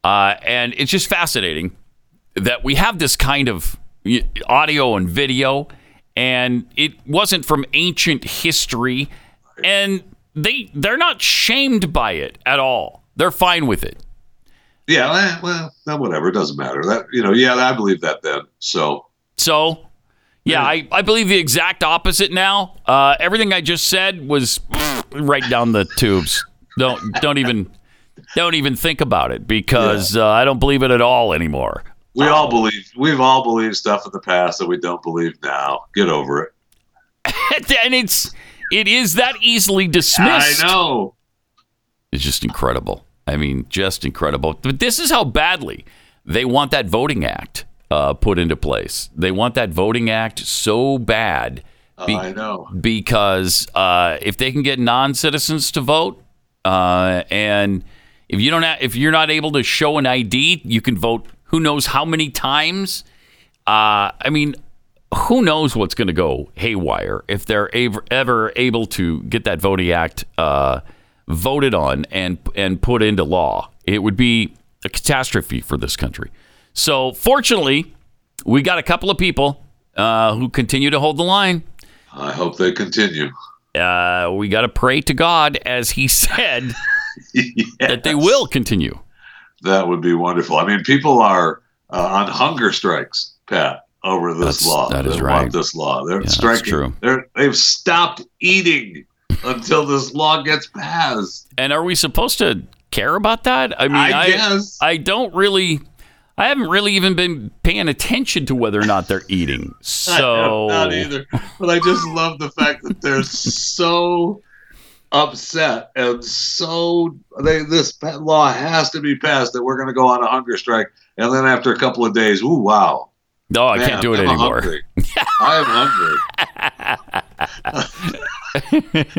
Uh, and it's just fascinating that we have this kind of audio and video, and it wasn't from ancient history, and they they're not shamed by it at all. They're fine with it. yeah. eh, Well, well, whatever. It doesn't matter. That you know. Yeah, I believe that then. So So, yeah, I, I believe the exact opposite now. Uh, everything I just said was right down the tubes. Don't don't even don't even think about it because uh, I don't believe it at all anymore. we all believe. We've all believed stuff in the past that we don't believe now. Get over it. and it's it is that easily dismissed. I know. It's just incredible. I mean, just incredible. But this is how badly they want that voting act uh, put into place. They want that voting act so bad. be- I know. because uh, if they can get non-citizens to vote, uh, and if you don't, if you're not able to show an ID, you can vote. Who knows how many times? Uh, I mean, who knows what's going to go haywire if they're ever, ever able to get that voting act uh, voted on and and put into law? It would be a catastrophe for this country. So, fortunately, we got a couple of people uh, who continue to hold the line. I hope they continue. Uh, we got to pray to God, as He said, that they will continue. That would be wonderful. I mean, people are uh, on hunger strikes, Pat, over this That's- law. that is They right. Want this law? They're that's striking. true. They're, they've stopped eating until this law gets passed. And are we supposed to care about that? I mean, I guess. I don't really. I haven't really even been paying attention to whether or not they're eating. So not either. But I just love the fact that they're so upset and so they this law has to be passed that we're going to go on a hunger strike. And then after a couple of days, ooh, wow. No, I Man, can't do it I'm anymore. hungry. I am hungry.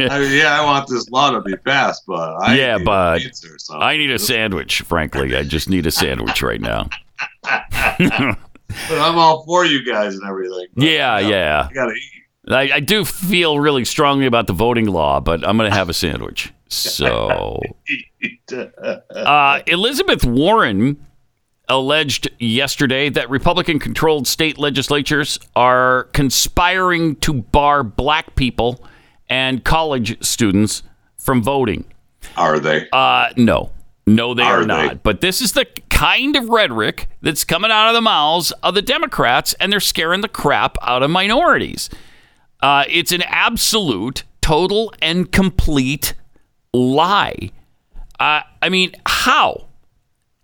I mean, yeah, I want this law to be passed, but I yeah, need but pizza or something. I need a sandwich. Frankly, I just need a sandwich right now. But I'm all for you guys and everything. Yeah, yeah. I gotta eat. I, I do feel really strongly about the voting law, but I'm going to have a sandwich. So, uh, Elizabeth Warren alleged yesterday that Republican controlled state legislatures are conspiring to bar black people and college students from voting. Are they? Uh, no. No, they are, Are they? not. But this is the kind of rhetoric that's coming out of the mouths of the Democrats, and they're scaring the crap out of minorities. Uh, it's an absolute, total, and complete lie. Uh, I mean, how?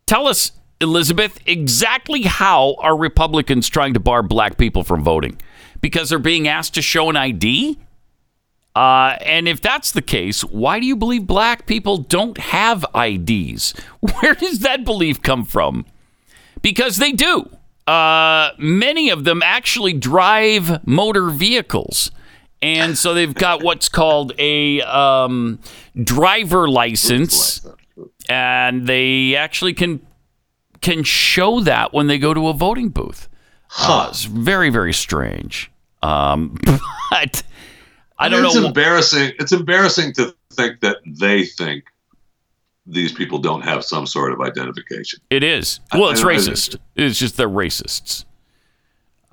Tell us, Elizabeth, exactly how are Republicans trying to bar black people from voting? Because they're being asked to show an ID? Uh, and if that's the case, why do you believe black people don't have IDs? Where does that belief come from? Because they do. Uh, many of them actually drive motor vehicles. And so they've got what's called a um, driver license, and they actually can can show that when they go to a voting booth. Uh, it's very very strange. Um, but I don't it's know. embarrassing. It's embarrassing to think that they think these people don't have some sort of identification. It is. Well, it's racist. It's just they're racists.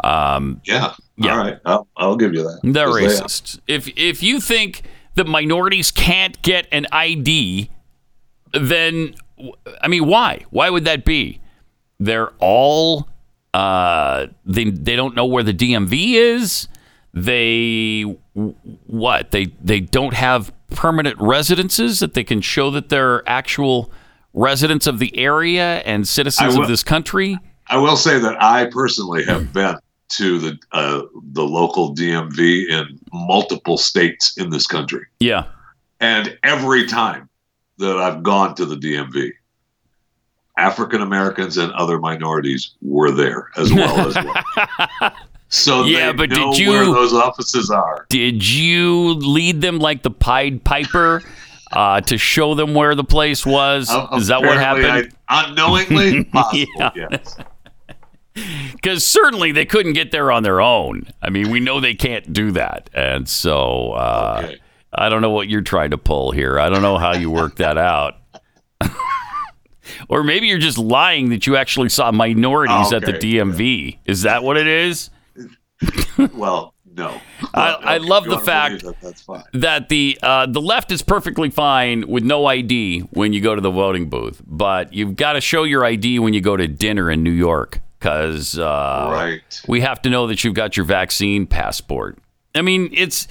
Um, Yeah. Yeah. All right. I'll, I'll give you that. they're 'Cause they- racist. If if you think that minorities can't get an ID, then I mean, why? Why would that be? They're all uh, they they don't know where the DMV is. They what? They they don't have permanent residences that they can show that they're actual residents of the area and citizens I of this country. I will say that I personally have been to the uh, the local DMV in multiple states in this country, Yeah. and every time that I've gone to the DMV, African Americans and other minorities were there as well as well. So Yeah, but did you- where those offices are? Did you lead them like the Pied Piper uh, to show them where the place was? Is that what happened? I, unknowingly, possible. Yeah. Yes. Because certainly they couldn't get there on their own. I mean, we know they can't do that, and so uh, Okay. I don't know what you're trying to pull here. I don't know how you work that out. or maybe you're just lying that you actually saw minorities at the Okay. DMV. Is that what it is? Well, no. I- I love the fact that, that's fine. that the uh, the left is perfectly fine with no ID when you go to the voting booth, but you've got to show your ID when you go to dinner in New York because uh, Right. we have to know that you've got your vaccine passport. I mean, it's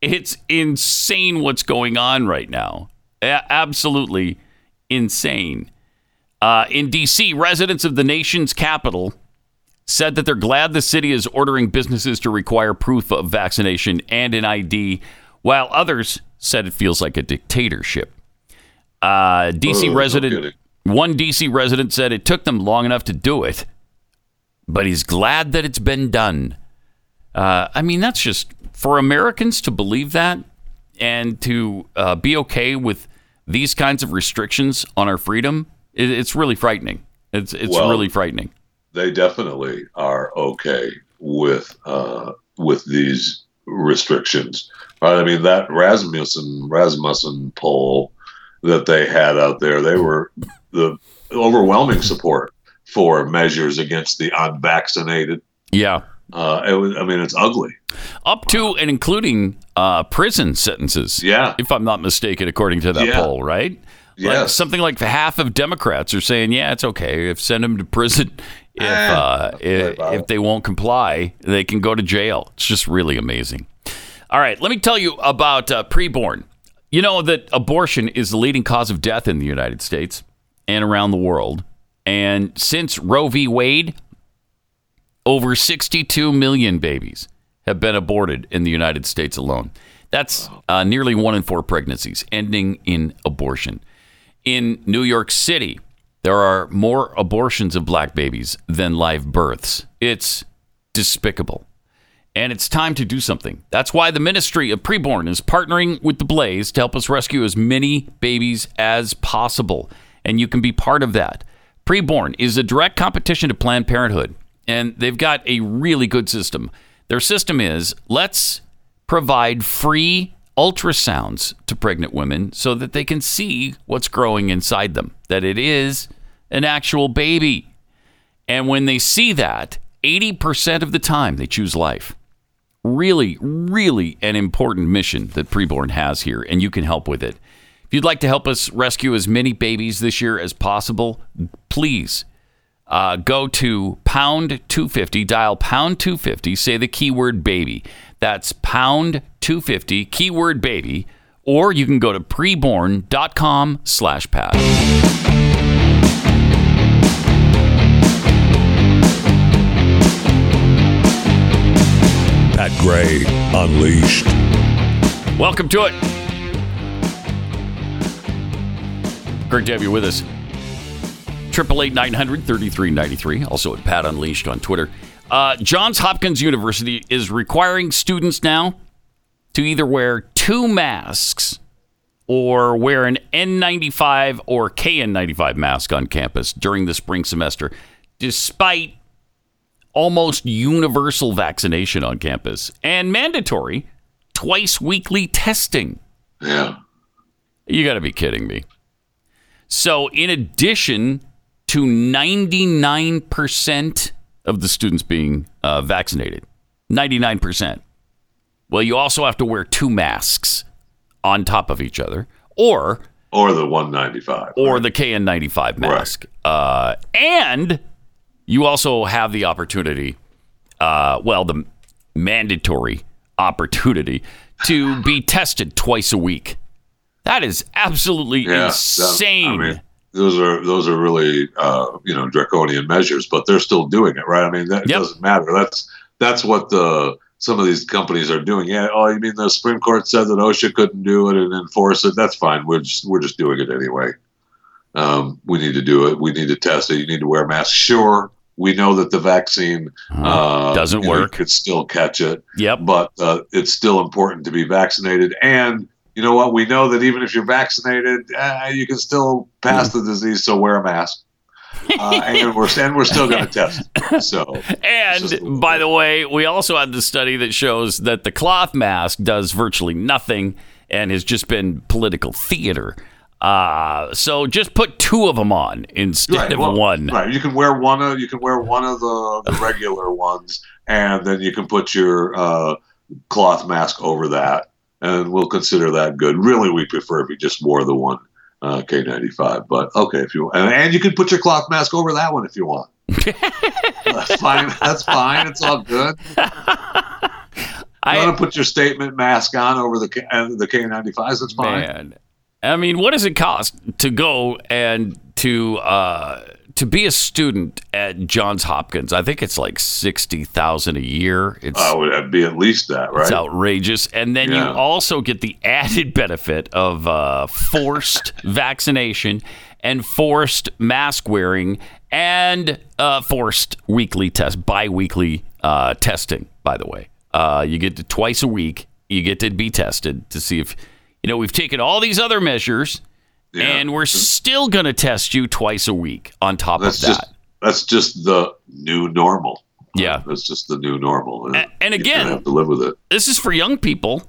it's insane what's going on right now. A- absolutely insane. Uh, in D.C., residents of the nation's capital said that they're glad the city is ordering businesses to require proof of vaccination and an ID, while others said it feels like a dictatorship. Uh, DC Oh, resident, one DC resident said it took them long enough to do it, but he's glad that it's been done. Uh, I mean, that's just for Americans to believe that and to uh, be okay with these kinds of restrictions on our freedom. It, it's really frightening. It's it's Well, really frightening. They definitely are okay with uh, with these restrictions. Right? I mean, that Rasmussen Rasmussen poll that they had out there, they were the overwhelming support for measures against the unvaccinated. Yeah. Uh, it was, I mean, it's ugly. Up to and including uh, prison sentences. Yeah. If I'm not mistaken, according to that Yeah. poll, right? Like, Yes. something like half of Democrats are saying, yeah, it's okay. If send them to prison, if Eh, uh, if, if they won't comply, they can go to jail. It's just really amazing. All right, let me tell you about uh, preborn. You know that abortion is the leading cause of death in the United States and around the world. And since Roe v. Wade, over 62 million babies have been aborted in the United States alone. That's uh, nearly one in four pregnancies ending in abortion. In New York City, there are more abortions of black babies than live births. It's despicable. And it's time to do something. That's why the Ministry of Preborn is partnering with the Blaze to help us rescue as many babies as possible. And you can be part of that. Preborn is a direct competition to Planned Parenthood, and they've got a really good system. Their system is let's provide free ultrasounds to pregnant women so that they can see what's growing inside them, that it is an actual baby. And when they see that, 80% of the time they choose life. Really, really an important mission that Preborn has here, and you can help with it. If you'd like to help us rescue as many babies this year as possible, please uh, go to pound 250, dial pound 250, say the keyword baby. That's pound 250, keyword baby, or you can go to preborn.com slash pat. Pat Gray Unleashed. Welcome to it. Great to have you with us. Triple eight nine hundred thirty three ninety three. Also at Pat Unleashed on Twitter. Uh, Johns Hopkins University is requiring students now to either wear two masks or wear an N95 or KN95 mask on campus during the spring semester, despite almost universal vaccination on campus and mandatory twice weekly testing. Yeah. You got to be kidding me. So, in addition to 99% of the students being uh, vaccinated, 99%, well, you also have to wear two masks on top of each other or Or the 195. or the KN95 mask. Uh, and you also have the opportunity, uh, well, the mandatory opportunity to be tested twice a week. That is absolutely Yeah, that- insane. I mean, those are those are really uh, you know draconian measures, but they're still doing it, right? I mean, that doesn't matter. That's that's what the some of these companies are doing. Yeah. Oh, you mean the Supreme Court said that OSHA couldn't do it and enforce it? That's fine. We're just we're just doing it anyway. Um, we need to do it. We need to test it. You need to wear a mask. Sure, we know that the vaccine uh, Doesn't you know, you work. could still catch it. Yep. But uh, it's still important to be vaccinated. And you know what? We know that even if you're vaccinated, uh, you can still pass the disease. So wear a mask. Uh, and we're and we're still going to test. So And by the way, we also had the study that shows that the cloth mask does virtually nothing and has just been political theater. Uh, so just put two of them on instead Right, of well, one. Right. You can wear one of you can wear one of the, the regular ones, and then you can put your uh, cloth mask over that, and we'll consider that good. Really, we prefer if you just wore the one uh, K95, but okay if you and, and you can put your cloth mask over that one if you want. That's fine. That's fine. It's all good. You want to put your statement mask on over the K, the K95s? That's fine. Man, I mean, what does it cost to go and to uh, to be a student at Johns Hopkins? I think it's like sixty thousand a year. It's Uh, would be at least that, right? It's outrageous. And then Yeah. you also get the added benefit of uh, forced vaccination and forced mask wearing and uh, forced weekly test, biweekly uh, testing, by the way. Uh, you get to twice a week, you get to be tested to see if, you know, we've taken all these other measures and we're still going to test you twice a week on top That's of that. just that's just the new normal. Yeah. That's just the new normal. And, and again- have to live with it. this is for young people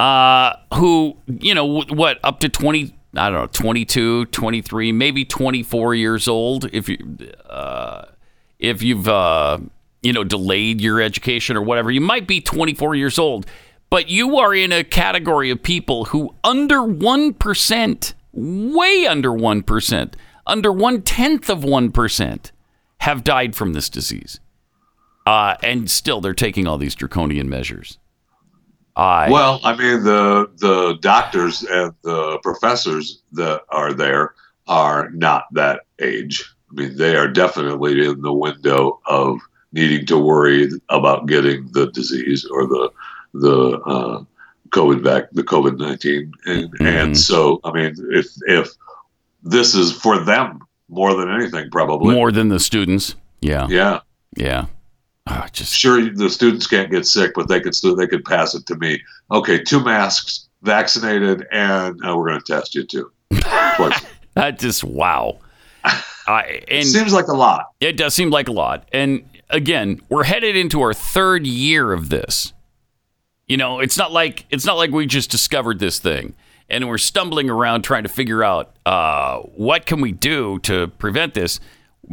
uh, who, you know, what, up to 20, I don't know, 22, 23, maybe 24 years old if you uh, if you've uh, you know delayed your education or whatever, you might be 24 years old, but you are in a category of people who under 1%, way under 1%, under one tenth of 1% have died from this disease. Uh, and still they're taking all these draconian measures. I Well, I mean, the the doctors and the professors that are there are not that age. I mean, they are definitely in the window of needing to worry about getting the disease or the the uh, COVID back, the COVID nineteen, and and so I mean, if if this is for them more than anything, probably more than the students. Yeah. yeah. Yeah. Ah, just Sure, the students can't get sick, but they could still they could pass it to me. Okay, two masks, vaccinated, and uh, we're going to test you too. Twice. that just wow. I and Seems like a lot. It does seem like a lot. And again, we're headed into our third year of this. You know, it's not like it's not like we just discovered this thing and we're stumbling around trying to figure out uh, what can we do to prevent this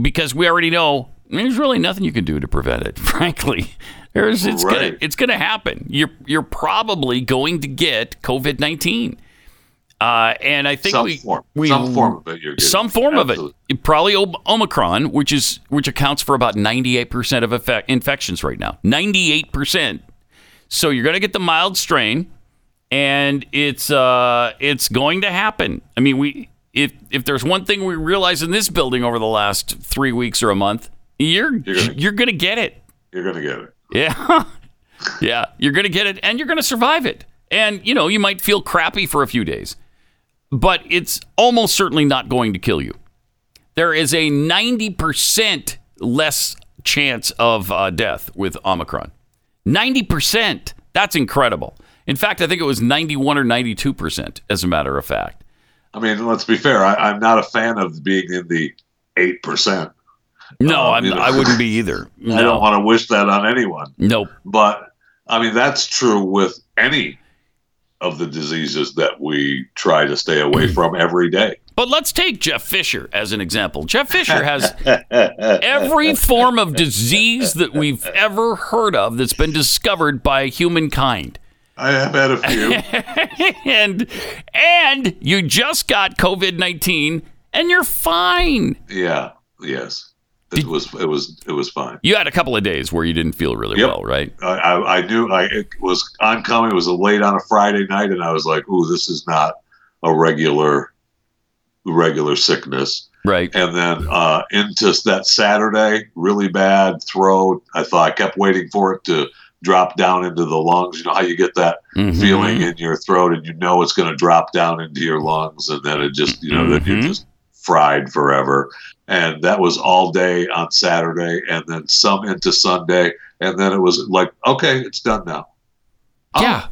because we already know there's really nothing you can do to prevent it. Frankly, there's it's gonna it's gonna happen. You're you're probably going to get COVID nineteen. Uh, and I think Some we, form- we some form of it you're some form Absolutely. of it. Probably Omicron, which is which accounts for about 98% of effect, infections right now. 98%. So you're going to get the mild strain and it's uh it's going to happen. I mean, we if if there's one thing we realize in this building over the last 3 weeks or a month, you're you're going to get it. You're going to get it. Yeah. yeah. You're going to get it and you're going to survive it. And, you know, you might feel crappy for a few days, but it's almost certainly not going to kill you. There is a 90% less chance of uh, death with Omicron. 90%. That's incredible. In fact, I think it was 91 or 92%, as a matter of fact. I mean, let's be fair. I, I'm not a fan of being in the eight percent. No, Um, I'm, you know. I wouldn't be either. I don't want to wish that on anyone. Nope. But I mean, that's true with any of the diseases that we try to stay away from every day. But let's take Jeff Fisher as an example. Jeff Fisher has every form of disease that we've ever heard of that's been discovered by humankind. I have had a few. and and you just got COVID-19 and you're fine. yeah. Yes. It was. It was. It was fine. You had a couple of days where you didn't feel really Yep. well, right? I, I, I knew I it was oncoming. It was late on a Friday night, and I was like, "Ooh, this is not a regular, regular sickness." Right. And then uh, into that Saturday, really bad throat. I thought I kept waiting for it to drop down into the lungs. You know how you get that Mhm. feeling in your throat, and you know it's going to drop down into your lungs, and then it just, you know, then you're Mhm. just fried forever. And that was all day on Saturday, and then some into Sunday, and then it was like, okay, it's done now. Oh, Yeah.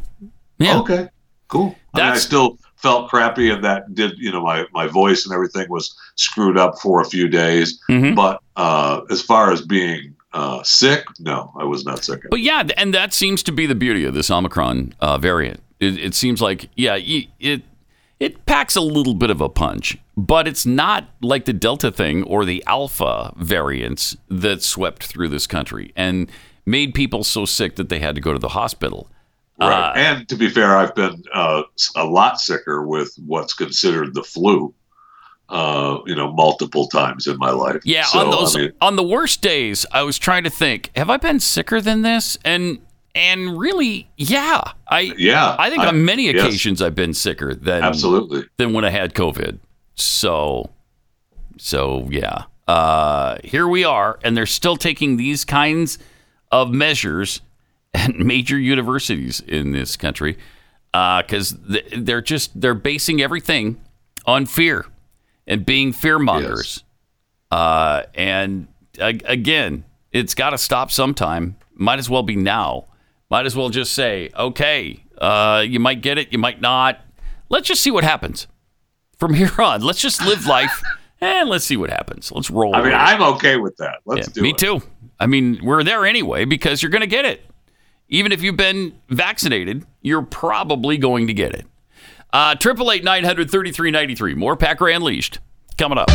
Yeah. Okay. Cool. I, mean, I That's- still felt crappy, and that did, you know, my my voice and everything was screwed up for a few days. Mhm. But uh, as far as being uh, sick, no, I was not sick. But yeah, and that seems to be the beauty of this Omicron uh, variant. It, it seems like, yeah, it it packs a little bit of a punch, but it's not like the Delta thing or the Alpha variants that swept through this country and made people so sick that they had to go to the hospital. Right. Uh, and to be fair, I've been uh, a lot sicker with what's considered the flu. Uh, you know, multiple times in my life. Yeah, So, on those I mean, on the worst days, I was trying to think, have I been sicker than this? And and really, yeah, I Yeah, I think I- on many yes. occasions I've been sicker than absolutely. than when I had COVID. So, so yeah, uh, here we are, and they're still taking these kinds of measures at major universities in this country because they're just they're basing everything on fear and being fear mongers. Uh, and uh, again, it's got to stop sometime. Might as well be now. Might as well just say, okay, uh, you might get it, you might not. Let's just see what happens from here on. Let's just live life and let's see what happens. Let's roll. I mean. I'm okay with that. Let's Yeah, do me it. Me too. I mean, we're there anyway because you're going to get it. Even if you've been vaccinated, you're probably going to get it. Uh, Triple eight nine hundred thirty three ninety three. More Pat Gray Unleashed coming up.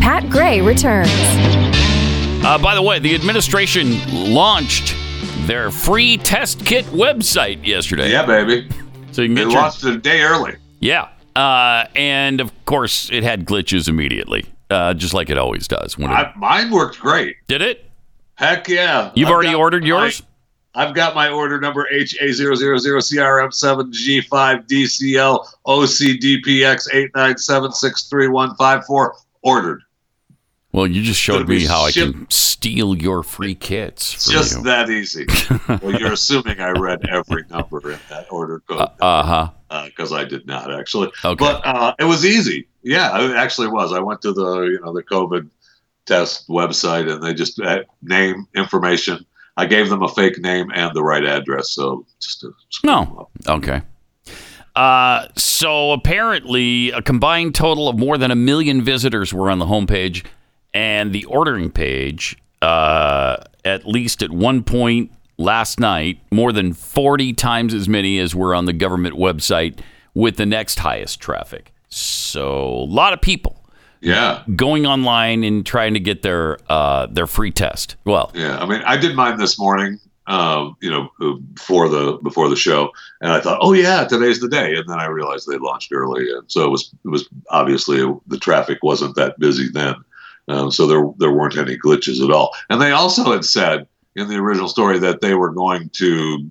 Pat Gray returns. Uh, by the way, the administration launched their free test kit website yesterday. Yeah, baby. So you can They get your launched it a day early. yeah, uh, and of course it had glitches immediately, uh, just like it always does. When it, I, mine worked great. did it? Heck yeah. You've I've already got ordered yours. I've got my order number HA000CRM7G5DCL OCDPX897631554 ordered. Well, you just showed me how I can steal your free kits. Just you. that easy. well, you're assuming I read every number in that order code Uh huh. Because I did not actually. Okay. But uh, it was easy. Yeah, it actually was. I went to the you know the COVID test website and they just uh, name information. I gave them a fake name and the right address. So just to No. Okay. Uh, so apparently, a combined total of more than a million visitors were on the homepage, and the ordering page, uh, at least at one point last night, more than 40 times as many as were on the government website with the next highest traffic. So a lot of people yeah. going online and trying to get their uh, their free test. Well, Yeah, I mean, I did mine this morning. Um, you know, before the before the show, and I thought, oh yeah, today's the day. And then I realized they launched early, and so it was it was obviously the traffic wasn't that busy then, um, so there there weren't any glitches at all. And they also had said in the original story that they were going to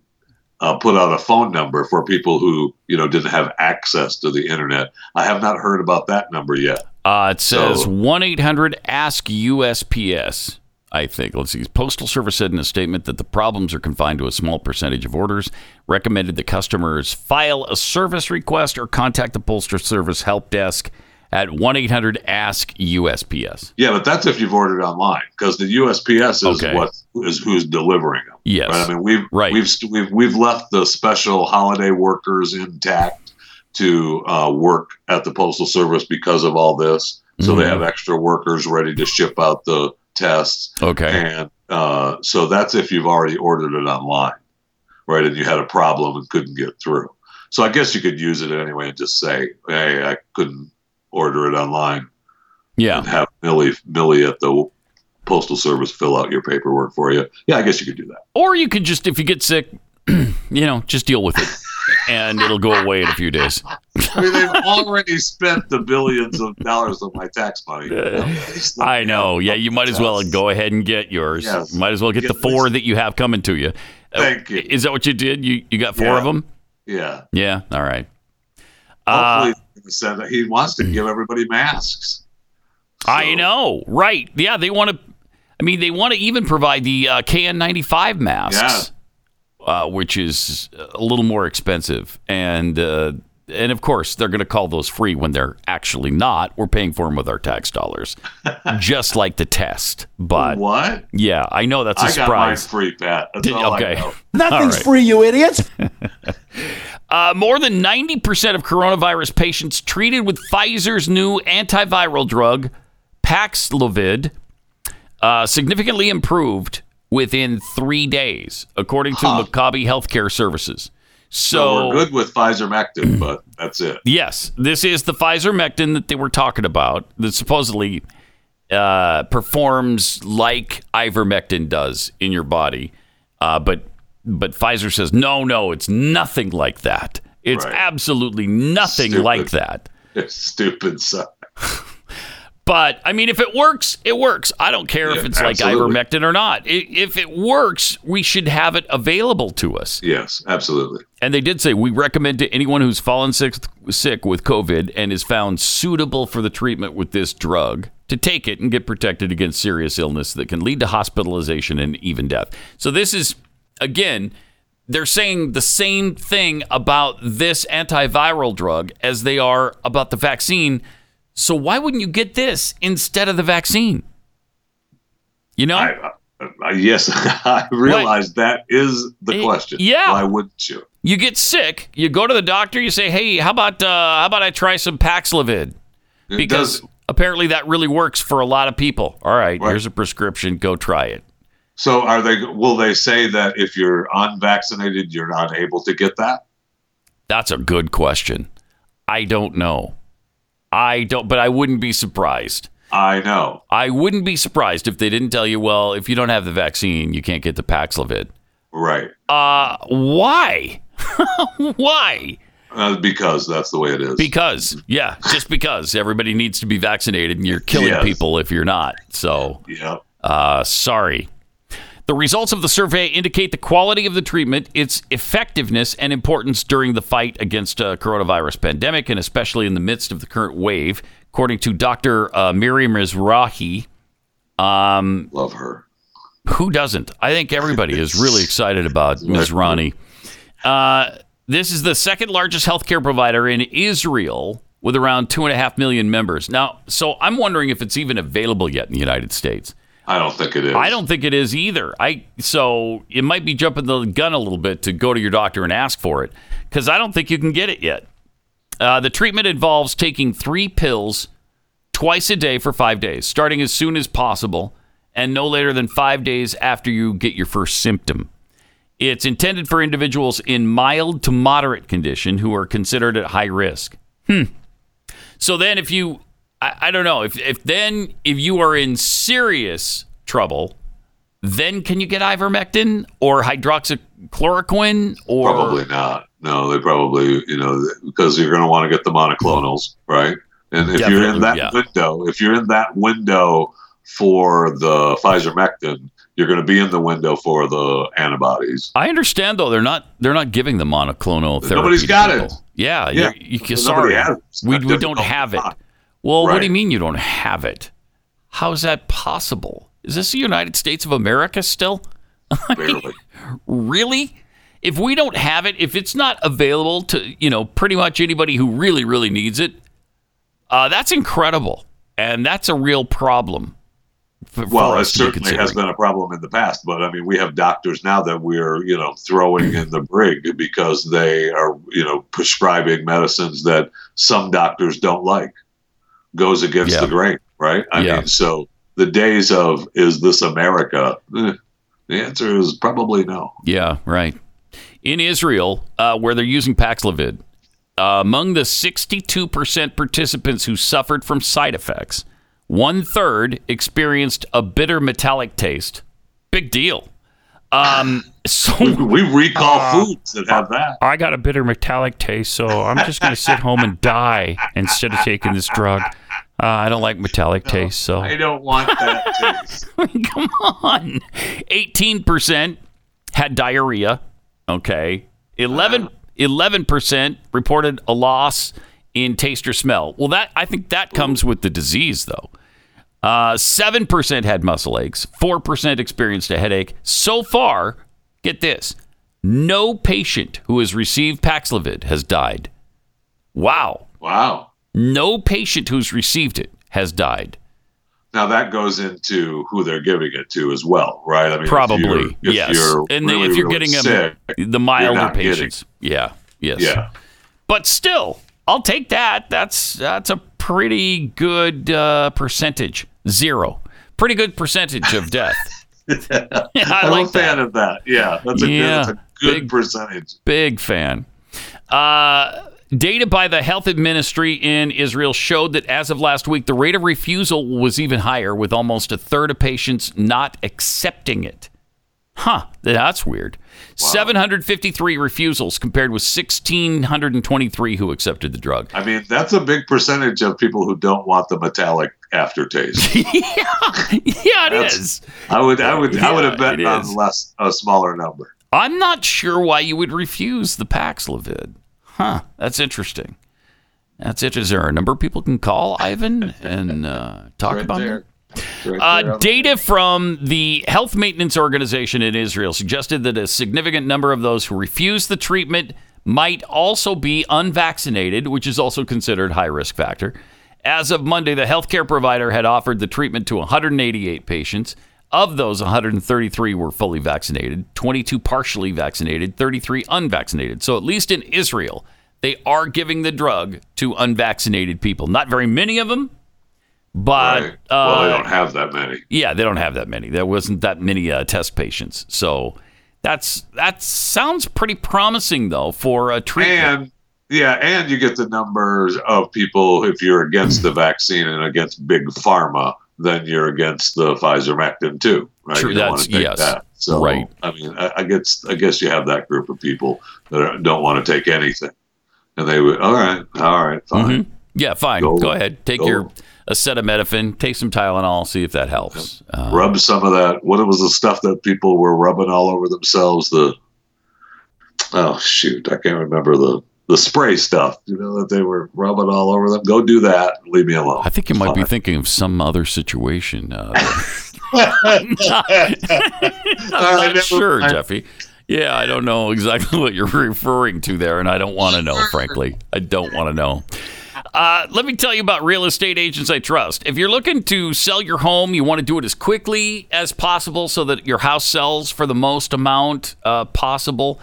uh, put out a phone number for people who you know didn't have access to the internet. I have not heard about that number yet. Uh, it says So- 1 800 Ask USPS. I think. Let's see. Postal Service said in a statement that the problems are confined to a small percentage of orders. Recommended the customers file a service request or contact the Postal Service help desk at 1 800 Ask USPS. Yeah, but that's if you've ordered online because the USPS is Okay. what is who's delivering them. Yes. Right? I mean, we've Right. we've we've we've left the special holiday workers intact to uh, work at the postal service because of all this. So they Mhm. have extra workers ready to ship out the tests, Okay. and uh, so that's if you've already ordered it online, right? And you had a problem and couldn't get through. So I guess you could use it anyway and just say, "Hey, I couldn't order it online." Yeah. and have Millie Millie at the postal service fill out your paperwork for you. Yeah, I guess you could do that. Or you could just, if you get sick, you know, just deal with it and it'll go away in a few days. I mean, they've already spent the billions of dollars of my tax money. I know. Yeah, you might as well go ahead and get yours. Yes. Might as well get Get the four that you have coming to you. Uh, Thank you. Is that what you did? You you got four Yeah. of them? Yeah. Yeah. All right. Uh, Hopefully, he said that he wants to give everybody masks. I know. Right. Yeah. They want to. I mean, they want to even provide the uh, KN95 masks, uh, which is a little more expensive, and uh, and of course they're going to call those free when they're actually not. We're paying for them with our tax dollars, just like the test. But What? Yeah, I know that's a I got mine surprise. free, Pat. That's Did- all okay. I know. Nothing's All right. free, you idiots. Uh, more than 90% of coronavirus patients treated with Pfizer's new antiviral drug, Paxlovid, uh, significantly improved within three days, according to Maccabi Healthcare Services. So, So, we're good with Pfizer Mectin, but that's it. yes, this is the Pfizer Mectin that they were talking about that supposedly uh, performs like ivermectin does in your body, uh, but but Pfizer says no, no, it's nothing like that. It's Right. absolutely nothing Stupid. like that. Stupid stuff. But I mean, if it works, it works. I don't care if Yeah, it's like ivermectin or not. If it works, we should have it available to us. Yes, absolutely. And they did say we recommend to anyone who's fallen sick, sick with COVID and is found suitable for the treatment with this drug to take it and get protected against serious illness that can lead to hospitalization and even death. So this is again, they're saying the same thing about this antiviral drug as they are about the vaccine. So why wouldn't you get this instead of the vaccine? You know? Uh, yes, I realize that is the Eh, question. yeah. Why wouldn't you? you get sick, you go to the doctor, you say, "Hey, how about uh, how about I try some Paxlovid?" Because Apparently, that really works for a lot of people. All right, Right. here's a prescription. Go try it. So are they? Will they say that if you're unvaccinated, you're not able to get that? That's a good question. I don't know. I don't, but I wouldn't be surprised. I know. I wouldn't be surprised if they didn't tell you, well, if you don't have the vaccine, you can't get the Paxlovid. Right. Uh, why? why? Uh, because that's the way it is. Because, yeah, just because everybody needs to be vaccinated and you're killing Yes. people if you're not. So, yeah. uh, sorry. The results of the survey indicate the quality of the treatment, its effectiveness, and importance during the fight against uh, coronavirus pandemic, and especially in the midst of the current wave. According to Dr. Uh, Miriam Mizrahi, um, love her. Who doesn't? I think everybody is really excited about Ms. Rani. Uh, this is the second largest healthcare provider in Israel with around two and a half million members. Now, so I'm wondering if it's even available yet in the United States. I don't think it is. I don't think it is either. I so it might be jumping the gun a little bit to go to your doctor and ask for it because I don't think you can get it yet. Uh, the treatment involves taking three pills twice a day for five days, starting as soon as possible and no later than five days after you get your first symptom. It's intended for individuals in mild to moderate condition who are considered at high risk. Hmm. So then, if you, I, I don't know, if, if then, if you are in serious trouble, then can you get ivermectin or hydroxychloroquine or Probably not. No, they probably, you know, because you're going to want to get the monoclonals, right? And if you're in that yeah. window, if you're in that window for the Pfizer Mectin, you're going to be in the window for the antibodies. I understand though they're not they're not giving the monoclonal therapy. Nobody's got people. it. Yeah, Yeah. You, you, sorry, we we don't have it. Well, what do you mean you don't have it? How is that possible? Is this the United States of America still? Barely. Really? If we don't have it, if it's not available to you know pretty much anybody who really really needs it, uh, that's incredible, and that's a real problem. For, for well, it to be certainly has been a problem in the past, but I mean, we have doctors now that we're, you know, throwing in the brig because they are, you know, prescribing medicines that some doctors don't like. Goes against Yeah. the grain, right? I Yeah. mean, so the days of is this America? Eh, the answer is probably no. Yeah, right. In Israel, uh, where they're using Paxlovid, uh, among the 62% participants who suffered from side effects, one third experienced a bitter metallic taste. Big deal. Um, so We recall Uh, foods that have that. I got a bitter metallic taste, so I'm just going to sit home and die instead of taking this drug. Uh, I don't like metallic taste, so I don't want that taste. Come on. 18% had diarrhea. Okay. 11, 11% reported a loss in taste or smell. Well, that I think that comes with the disease, though. Uh, 7% had muscle aches. 4% experienced a headache. So far, get this no patient who has received Paxlovid has died. Wow. Wow. No patient who's received it has died. Now that goes into who they're giving it to as well, right? I mean, if Probably, you're- if yes. You're and really, if you're really getting sick, them, the milder not getting- patients, yeah, yes, Yeah. But still, I'll take that. That's that's a pretty good uh, percentage. Zero, pretty good percentage of death. I I'm like a fan of that. Yeah, that's a, Yeah, that's a good big- percentage. Big fan. Uh, data by the health ministry in Israel showed that as of last week, the rate of refusal was even higher, with almost a third of patients not accepting it. Huh, that's weird. 753 refusals compared with 1,623 who accepted the drug. I mean, that's a big percentage of people who don't want the metallic aftertaste. yeah, yeah, it That's- is. I would, I would, I would have bet on less, a smaller number. I'm not sure why you would refuse the Paxlovid. Huh, that's interesting. That's it. Is there a number people can call Ivan and uh, talk Right about there. it? Right Uh, data from the Health Maintenance Organization in Israel suggested that a significant number of those who refused the treatment might also be unvaccinated, which is also considered high risk factor. As of Monday, the healthcare provider had offered the treatment to 188 patients. Of those, 133 were fully vaccinated, 22 partially vaccinated, 33 unvaccinated. So, at least in Israel, they are giving the drug to unvaccinated people. Not very many of them, But Right. well, they uh, don't have that many. yeah, they don't have that many. There wasn't that many uh, test patients, so that's that sounds pretty promising though for a treatment. And yeah, and you get the numbers of people if you're against the vaccine and against big pharma, then you're against the Pfizer Mectin too, right? True, You don't that's- wanna take yes. that. So Right. I mean, I, I guess I guess you have that group of people that are, don't want to take anything, and they would all right, all right, fine. Mhm. Yeah, fine. Go, Go- ahead. Take go. your acetaminophen, take some Tylenol, see if that helps. Uh, Rub some of that. What was the stuff that people were rubbing all over themselves? The oh shoot, I can't remember the the spray stuff. You know that they were rubbing all over them. Go do that. Leave me alone. I think you might be thinking of some other situation. Uh, I'm right, not never sure, mind. Jeffy. Yeah, I don't know exactly what you're referring to there, and I don't want to know, frankly. I don't want to know. Uh, let me tell you about real estate agents I trust. If you're looking to sell your home, you want to do it as quickly as possible so that your house sells for the most amount uh, possible.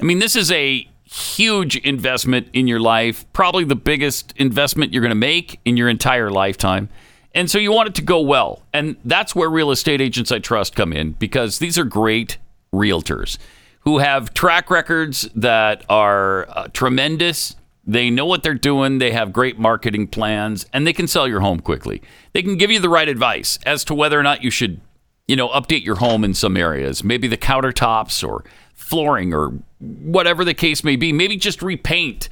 I mean, this is a huge investment in your life, probably the biggest investment you're going to make in your entire lifetime. And so you want it to go well. And that's where real estate agents I trust come in because these are great realtors who have track records that are uh, tremendous. They know what they're doing, they have great marketing plans, and they can sell your home quickly. They can give you the right advice as to whether or not you should you know, update your home in some areas, maybe the countertops or flooring or whatever the case may be. Maybe just repaint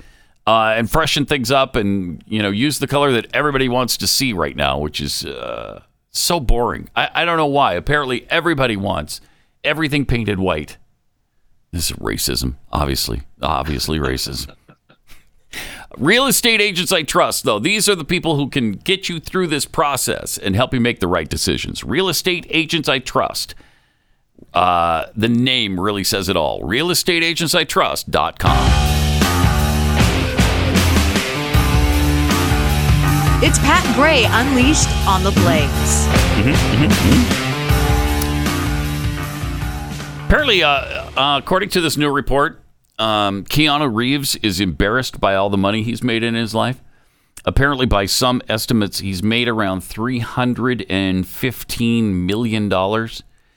uh, and freshen things up and, you know, use the color that everybody wants to see right now, which is uh, so boring. I, I don't know why. Apparently, everybody wants everything painted white. This is racism, obviously. Obviously, racism. Real estate agents I trust, though, these are the people who can get you through this process and help you make the right decisions. Real estate agents I trust. Uh, the name really says it all. RealestateAgentsITrust.com. It's Pat Gray Unleashed on the Blaze. Apparently, uh, uh, according to this new report, um, Keanu Reeves is embarrassed by all the money he's made in his life. Apparently, by some estimates, he's made around $315 million.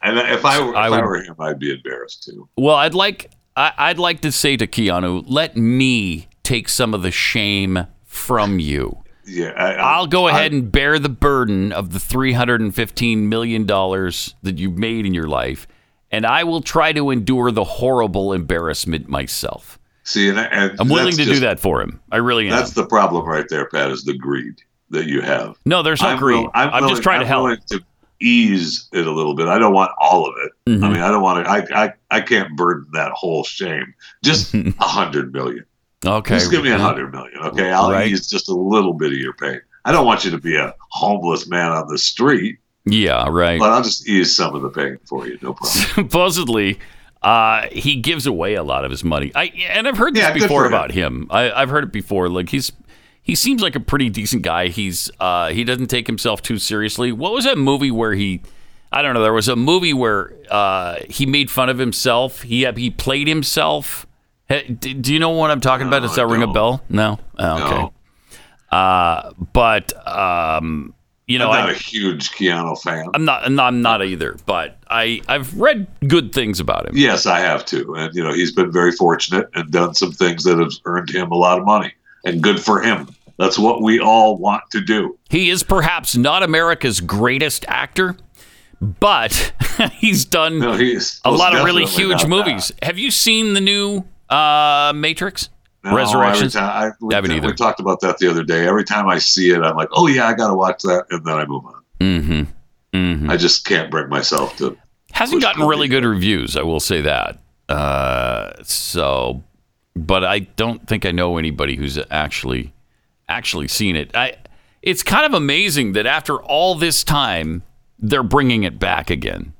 And if I were, if I I, were him, I'd be embarrassed too. Well, I'd like I, I'd like to say to Keanu, let me take some of the shame from you. Yeah, I, I'll go ahead and bear the burden of the three hundred and fifteen million dollars that you've made in your life, and I will try to endure the horrible embarrassment myself. see, and, and I'm willing to do that for him. I really am. That's the problem right there, Pat. Is the greed that you have. No, there's no I'm greed. will- I'm, willing- just trying to I'm help. to ease it a little bit. I don't want all of it. Mhm. I mean, I don't want to. I, I I can't burden that whole shame. Just a hundred million. Okay, Just give me a hundred million. Okay, I'll Right. ease just a little bit of your pain. I don't want you to be a homeless man on the street, Yeah, right. but I'll just ease some of the pain for you. No problem. supposedly uh, he gives away a lot of his money. I and I've heard this Yeah, before him. about him. I, I've heard it before. Like he's he seems like a pretty decent guy. He's uh, he doesn't take himself too seriously. What was that movie where he? I don't know. There was a movie where uh, he made fun of himself. He he played himself. Hey, do you know what I'm talking about? Does that ring a bell? No. Oh, okay. No. Uh, but um, you know, I'm not I, a huge Keanu fan. I'm not. I'm not either. But I I've read good things about him. Yes, I have too. And, you know, he's been very fortunate and done some things that have earned him a lot of money. And good for him. That's what we all want to do. He is perhaps not America's greatest actor, but he's done No, he's a lot of really huge movies. Have you seen the new uh, Matrix? that. No, time- I, we, Haven't either. we talked about that the other day. Every time I see it, I'm like, oh, yeah, I got to watch that. And then I move on. Mm-hmm. Mm-hmm. I just can't bring myself to. Hasn't gotten really good reviews, I will say that. Uh, so, but I don't think I know anybody who's actually actually seen it. I. It's kind of amazing that after all this time, they're bringing it back again.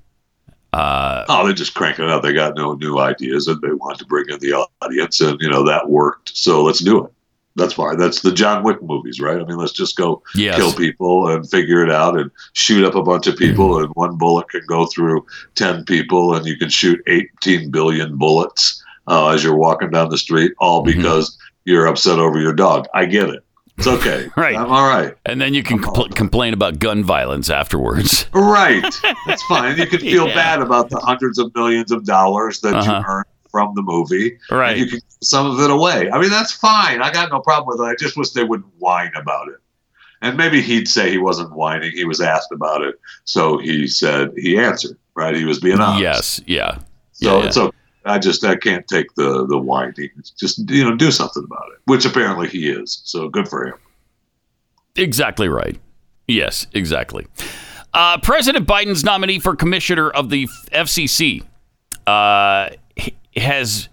Uh, Oh, they're just cranking it out. They got no new ideas and they want to bring in the audience. And, you know, that worked. So let's do it. That's why. That's the John Wick movies, right? I mean, let's just go Yes. kill people and figure it out and shoot up a bunch of people. And one bullet can go through 10 people and you can shoot 18 billion bullets uh, as you're walking down the street, all because you're upset over your dog. I get it. It's okay. Right. I'm all right. And then you can compl- complain about gun violence afterwards. Right. That's fine. You can feel Yeah. bad about the hundreds of millions of dollars that Uh-huh. you earned from the movie. Right. And you can give some of it away. I mean, that's fine. I got no problem with it. I just wish they wouldn't whine about it. And maybe he'd say he wasn't whining. He was asked about it. So he said he answered, right? He was being honest. Yes. Yeah. So yeah, it's okay. I just I can't take the the whining. Just you know, do something about it. Which apparently he is. So good for him. Exactly right. Yes, exactly. Uh, President Biden's nominee for commissioner of the FCC uh, has,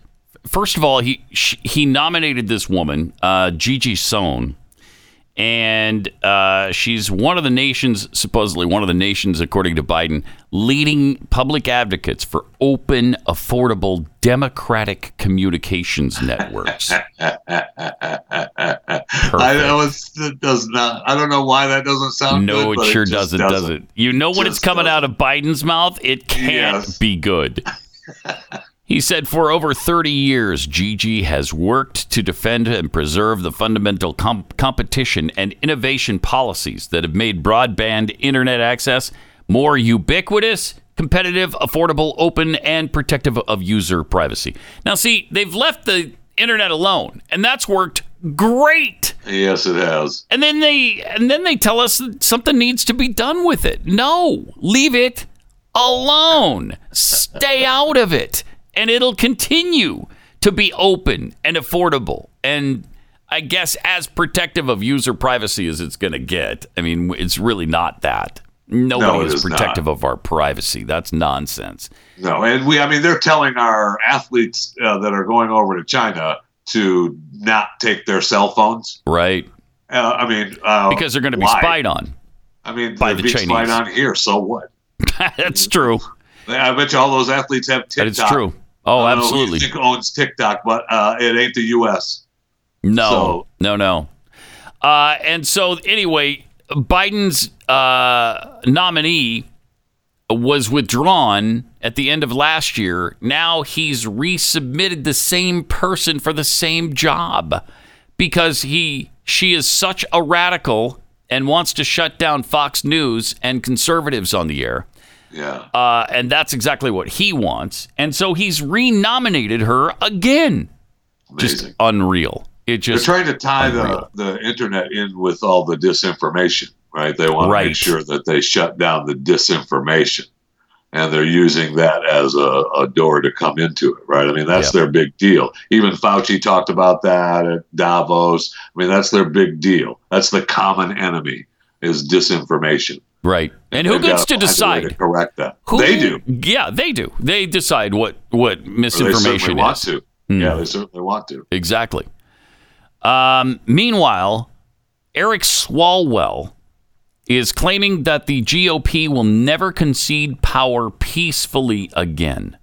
first of all, he sh- he nominated this woman, uh, Gigi Sohn, and uh, she's one of the nation's supposedly one of the nation's, according to Biden, leading public advocates for open, affordable, democratic communications networks. I know it does not. I don't know why that doesn't sound. No, good, it sure just doesn't, does it? You know when it's coming out of Biden's mouth? It can't Yes. be good. he said for over 30 years, Gigi has worked to defend and preserve the fundamental com- competition and innovation policies that have made broadband internet access more ubiquitous, competitive, affordable, open, and protective of user privacy. Now, see, they've left the internet alone, and that's worked great. Yes, it has. And then they and then they tell us that something needs to be done with it. No, leave it alone. Stay out of it, and it'll continue to be open and affordable and I guess as protective of user privacy as it's going to get. I mean, it's really not that. Nobody No, is is not. protective of our privacy. That's nonsense. No, and we. I mean, they're telling our athletes uh, that are going over to China to not take their cell phones. Right. Uh, I mean, uh, Because they're going to be why? spied on. I mean, by the being spied on here. So what? That's true. I bet you all those athletes have TikTok. That is true. Oh, don't know who absolutely. owns TikTok, but uh, it ain't the U.S. No, So- no, no. Uh, and so, anyway, Biden's uh, nominee was withdrawn at the end of last year. Now he's resubmitted the same person for the same job because he she is such a radical and wants to shut down Fox News and conservatives on the air. Yeah. Uh, and that's exactly what he wants. And so he's renominated her again. Just unreal. It just They're trying to tie unreal. the, the internet in with all the disinformation, right? They want to make sure that they shut down the disinformation. And they're using that as a, a door to come into it, right? I mean, that's Yeah. their big deal. Even Fauci talked about that at Davos. I mean, that's their big deal. That's the common enemy is disinformation. Right. And who gets gotta to find a way decide? to correct that? Who- they do. Yeah, they do. They decide what what Or they misinformation certainly want is. to. Hmm. Yeah, they certainly want to. Exactly. Um, meanwhile, Eric Swalwell is claiming that the GOP will never concede power peacefully again.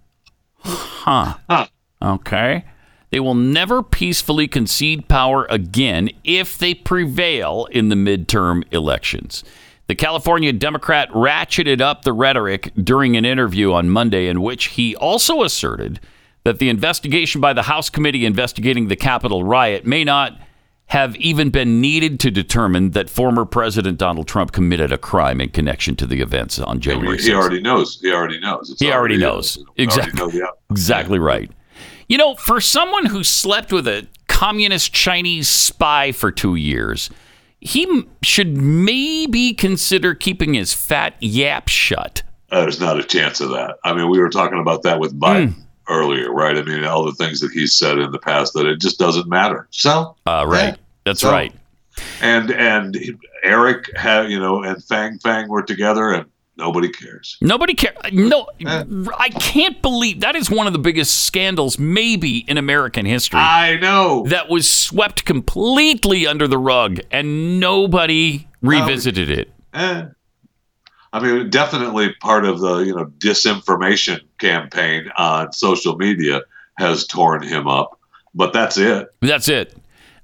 Huh. Huh. Okay. They will never peacefully concede power again if they prevail in the midterm elections. The California Democrat ratcheted up the rhetoric during an interview on Monday, in which he also asserted that the investigation by the House committee investigating the Capitol riot may not have even been needed to determine that former President Donald Trump committed a crime in connection to the events on January he already knows. He already knows. It's He already uh, knows. already Exactly. know the outcome. Exactly right. You know, for someone who slept with a communist Chinese spy for two years, he should maybe consider keeping his fat yap shut. Uh, There's not a chance of that. I mean, we were talking about that with Biden Hmm. earlier, right? I mean, all the things that he's said in the past that it just doesn't matter. So, Uh, right. Yeah. That's So- right. and and Eric had, you know, and Fang Fang were together, and nobody cares. Nobody cares. No, Eh. I can't believe that is one of the biggest scandals, maybe in American history, I know. that was swept completely under the rug and nobody revisited it. Eh. I mean, definitely part of the you know disinformation campaign on social media has torn him up, but that's it. That's it.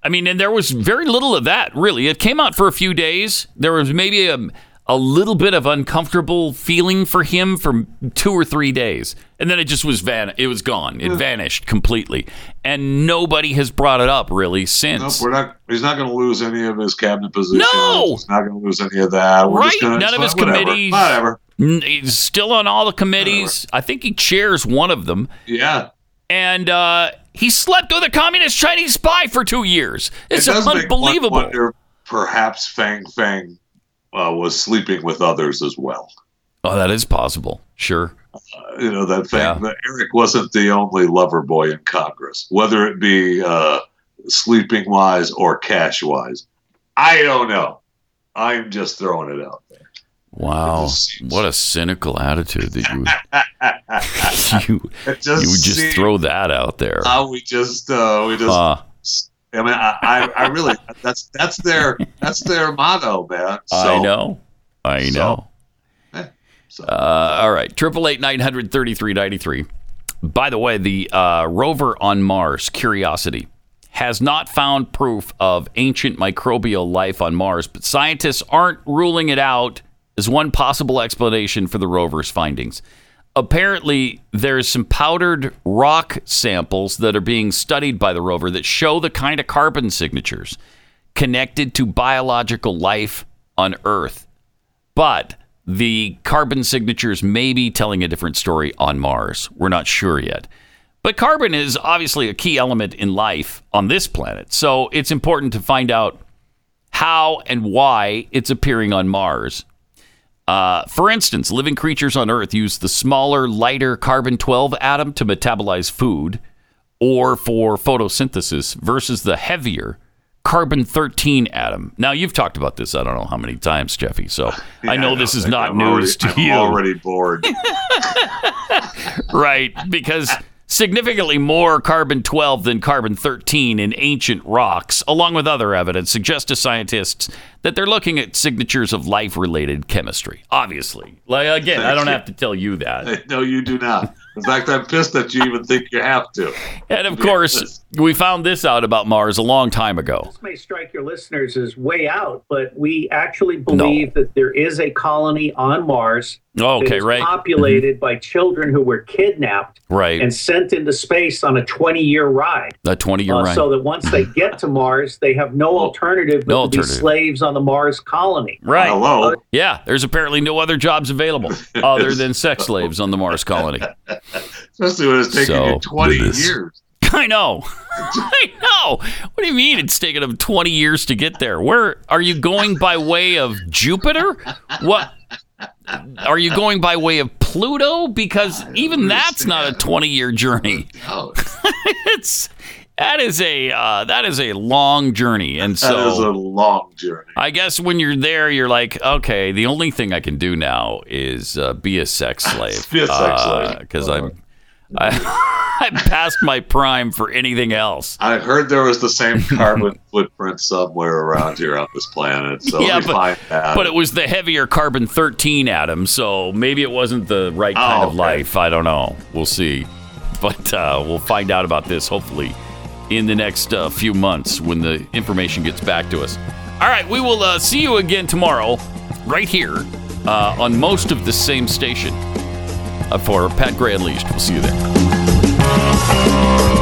I mean, and there was very little of that, really. It came out for a few days. There was maybe a, a little bit of uncomfortable feeling for him for two or three days. and then it just was van. It was gone. It vanished completely, and nobody has brought it up really Nope, since. we're not. He's not going to lose any of his cabinet positions. No! he's not going to lose any of that. We're right? gonna, None of his whatever, committees. Whatever. He's still on all the committees. I think he chairs one of them. Yeah. And uh, he slept with a communist Chinese spy for two years. It's it does make one unbelievable. wonder perhaps Fang Fang uh, was sleeping with others as well. Oh, that is possible. Sure. Uh, you know that Fang, that Eric wasn't the only lover boy in Congress, whether it be uh, sleeping wise or cash wise. I don't know. I'm just throwing it out there. Wow. What a cynical attitude that you would, you, just you would just throw that out there. Uh, we just uh, we just. I mean, I, I, I really that's that's their that's their motto, man. I know. I know. Uh, all right. Triple eight nine hundred thirty three ninety three. By the way, the uh, rover on Mars, Curiosity, has not found proof of ancient microbial life on Mars, but scientists aren't ruling it out as one possible explanation for the rover's findings. Apparently, there's some powdered rock samples that are being studied by the rover that show the kind of carbon signatures connected to biological life on Earth. But the carbon signatures may be telling a different story on Mars. We're not sure yet. But carbon is obviously a key element in life on this planet. So it's important to find out how and why it's appearing on Mars. Uh, for instance, living creatures on Earth use the smaller, lighter carbon 12 atom to metabolize food or for photosynthesis versus the heavier carbon 13 atom. Now, you've talked about this, I don't know how many times, Jeffy, so I know this is not I'm news already, to I'm you. already bored. right, because significantly more carbon 12 than carbon 13 in ancient rocks, along with other evidence, suggest to scientists that they're looking at signatures of life related chemistry. Obviously. Like, again, I don't have to tell you that. no, you do not. In fact, I'm pissed that you even think you have to. And of course, we found this out about Mars a long time ago. This may strike your listeners as way out, but we actually believe that there is a colony on Mars Oh, okay, is right. Mm-hmm. populated by children who were kidnapped Right. and sent into space on a 20 year ride. A 20 year Uh, ride. So that once they get to Mars, they have no alternative but No to be slaves on the Mars colony. Right. Uh, Yeah, there's apparently no other jobs available other than sex slaves on the Mars colony. Especially when it's taking So, you 20 goodness. years. I know. I know. What do you mean it's taken them 20 years to get there? Where are you going by way of Jupiter? What are you going by way of Pluto? Because even that's not a 20 year journey. it's that is a uh, that is a long journey, and so that is a long journey. I guess when you're there, you're like, okay, the only thing I can do now is uh, be a sex slave. Be a sex slave. Because I'm, I, I'm past my prime for anything else. I heard there was the same carbon footprint somewhere around here on this planet. So yeah, but, but it was the heavier carbon 13 atom, so maybe it wasn't the right kind Oh, of okay. life. I don't know. We'll see. But uh, we'll find out about this hopefully in the next uh, few months when the information gets back to us. All right, we will uh, see you again tomorrow, right here uh, on most of the same station uh, for Pat Gray Unleashed. We'll see you then.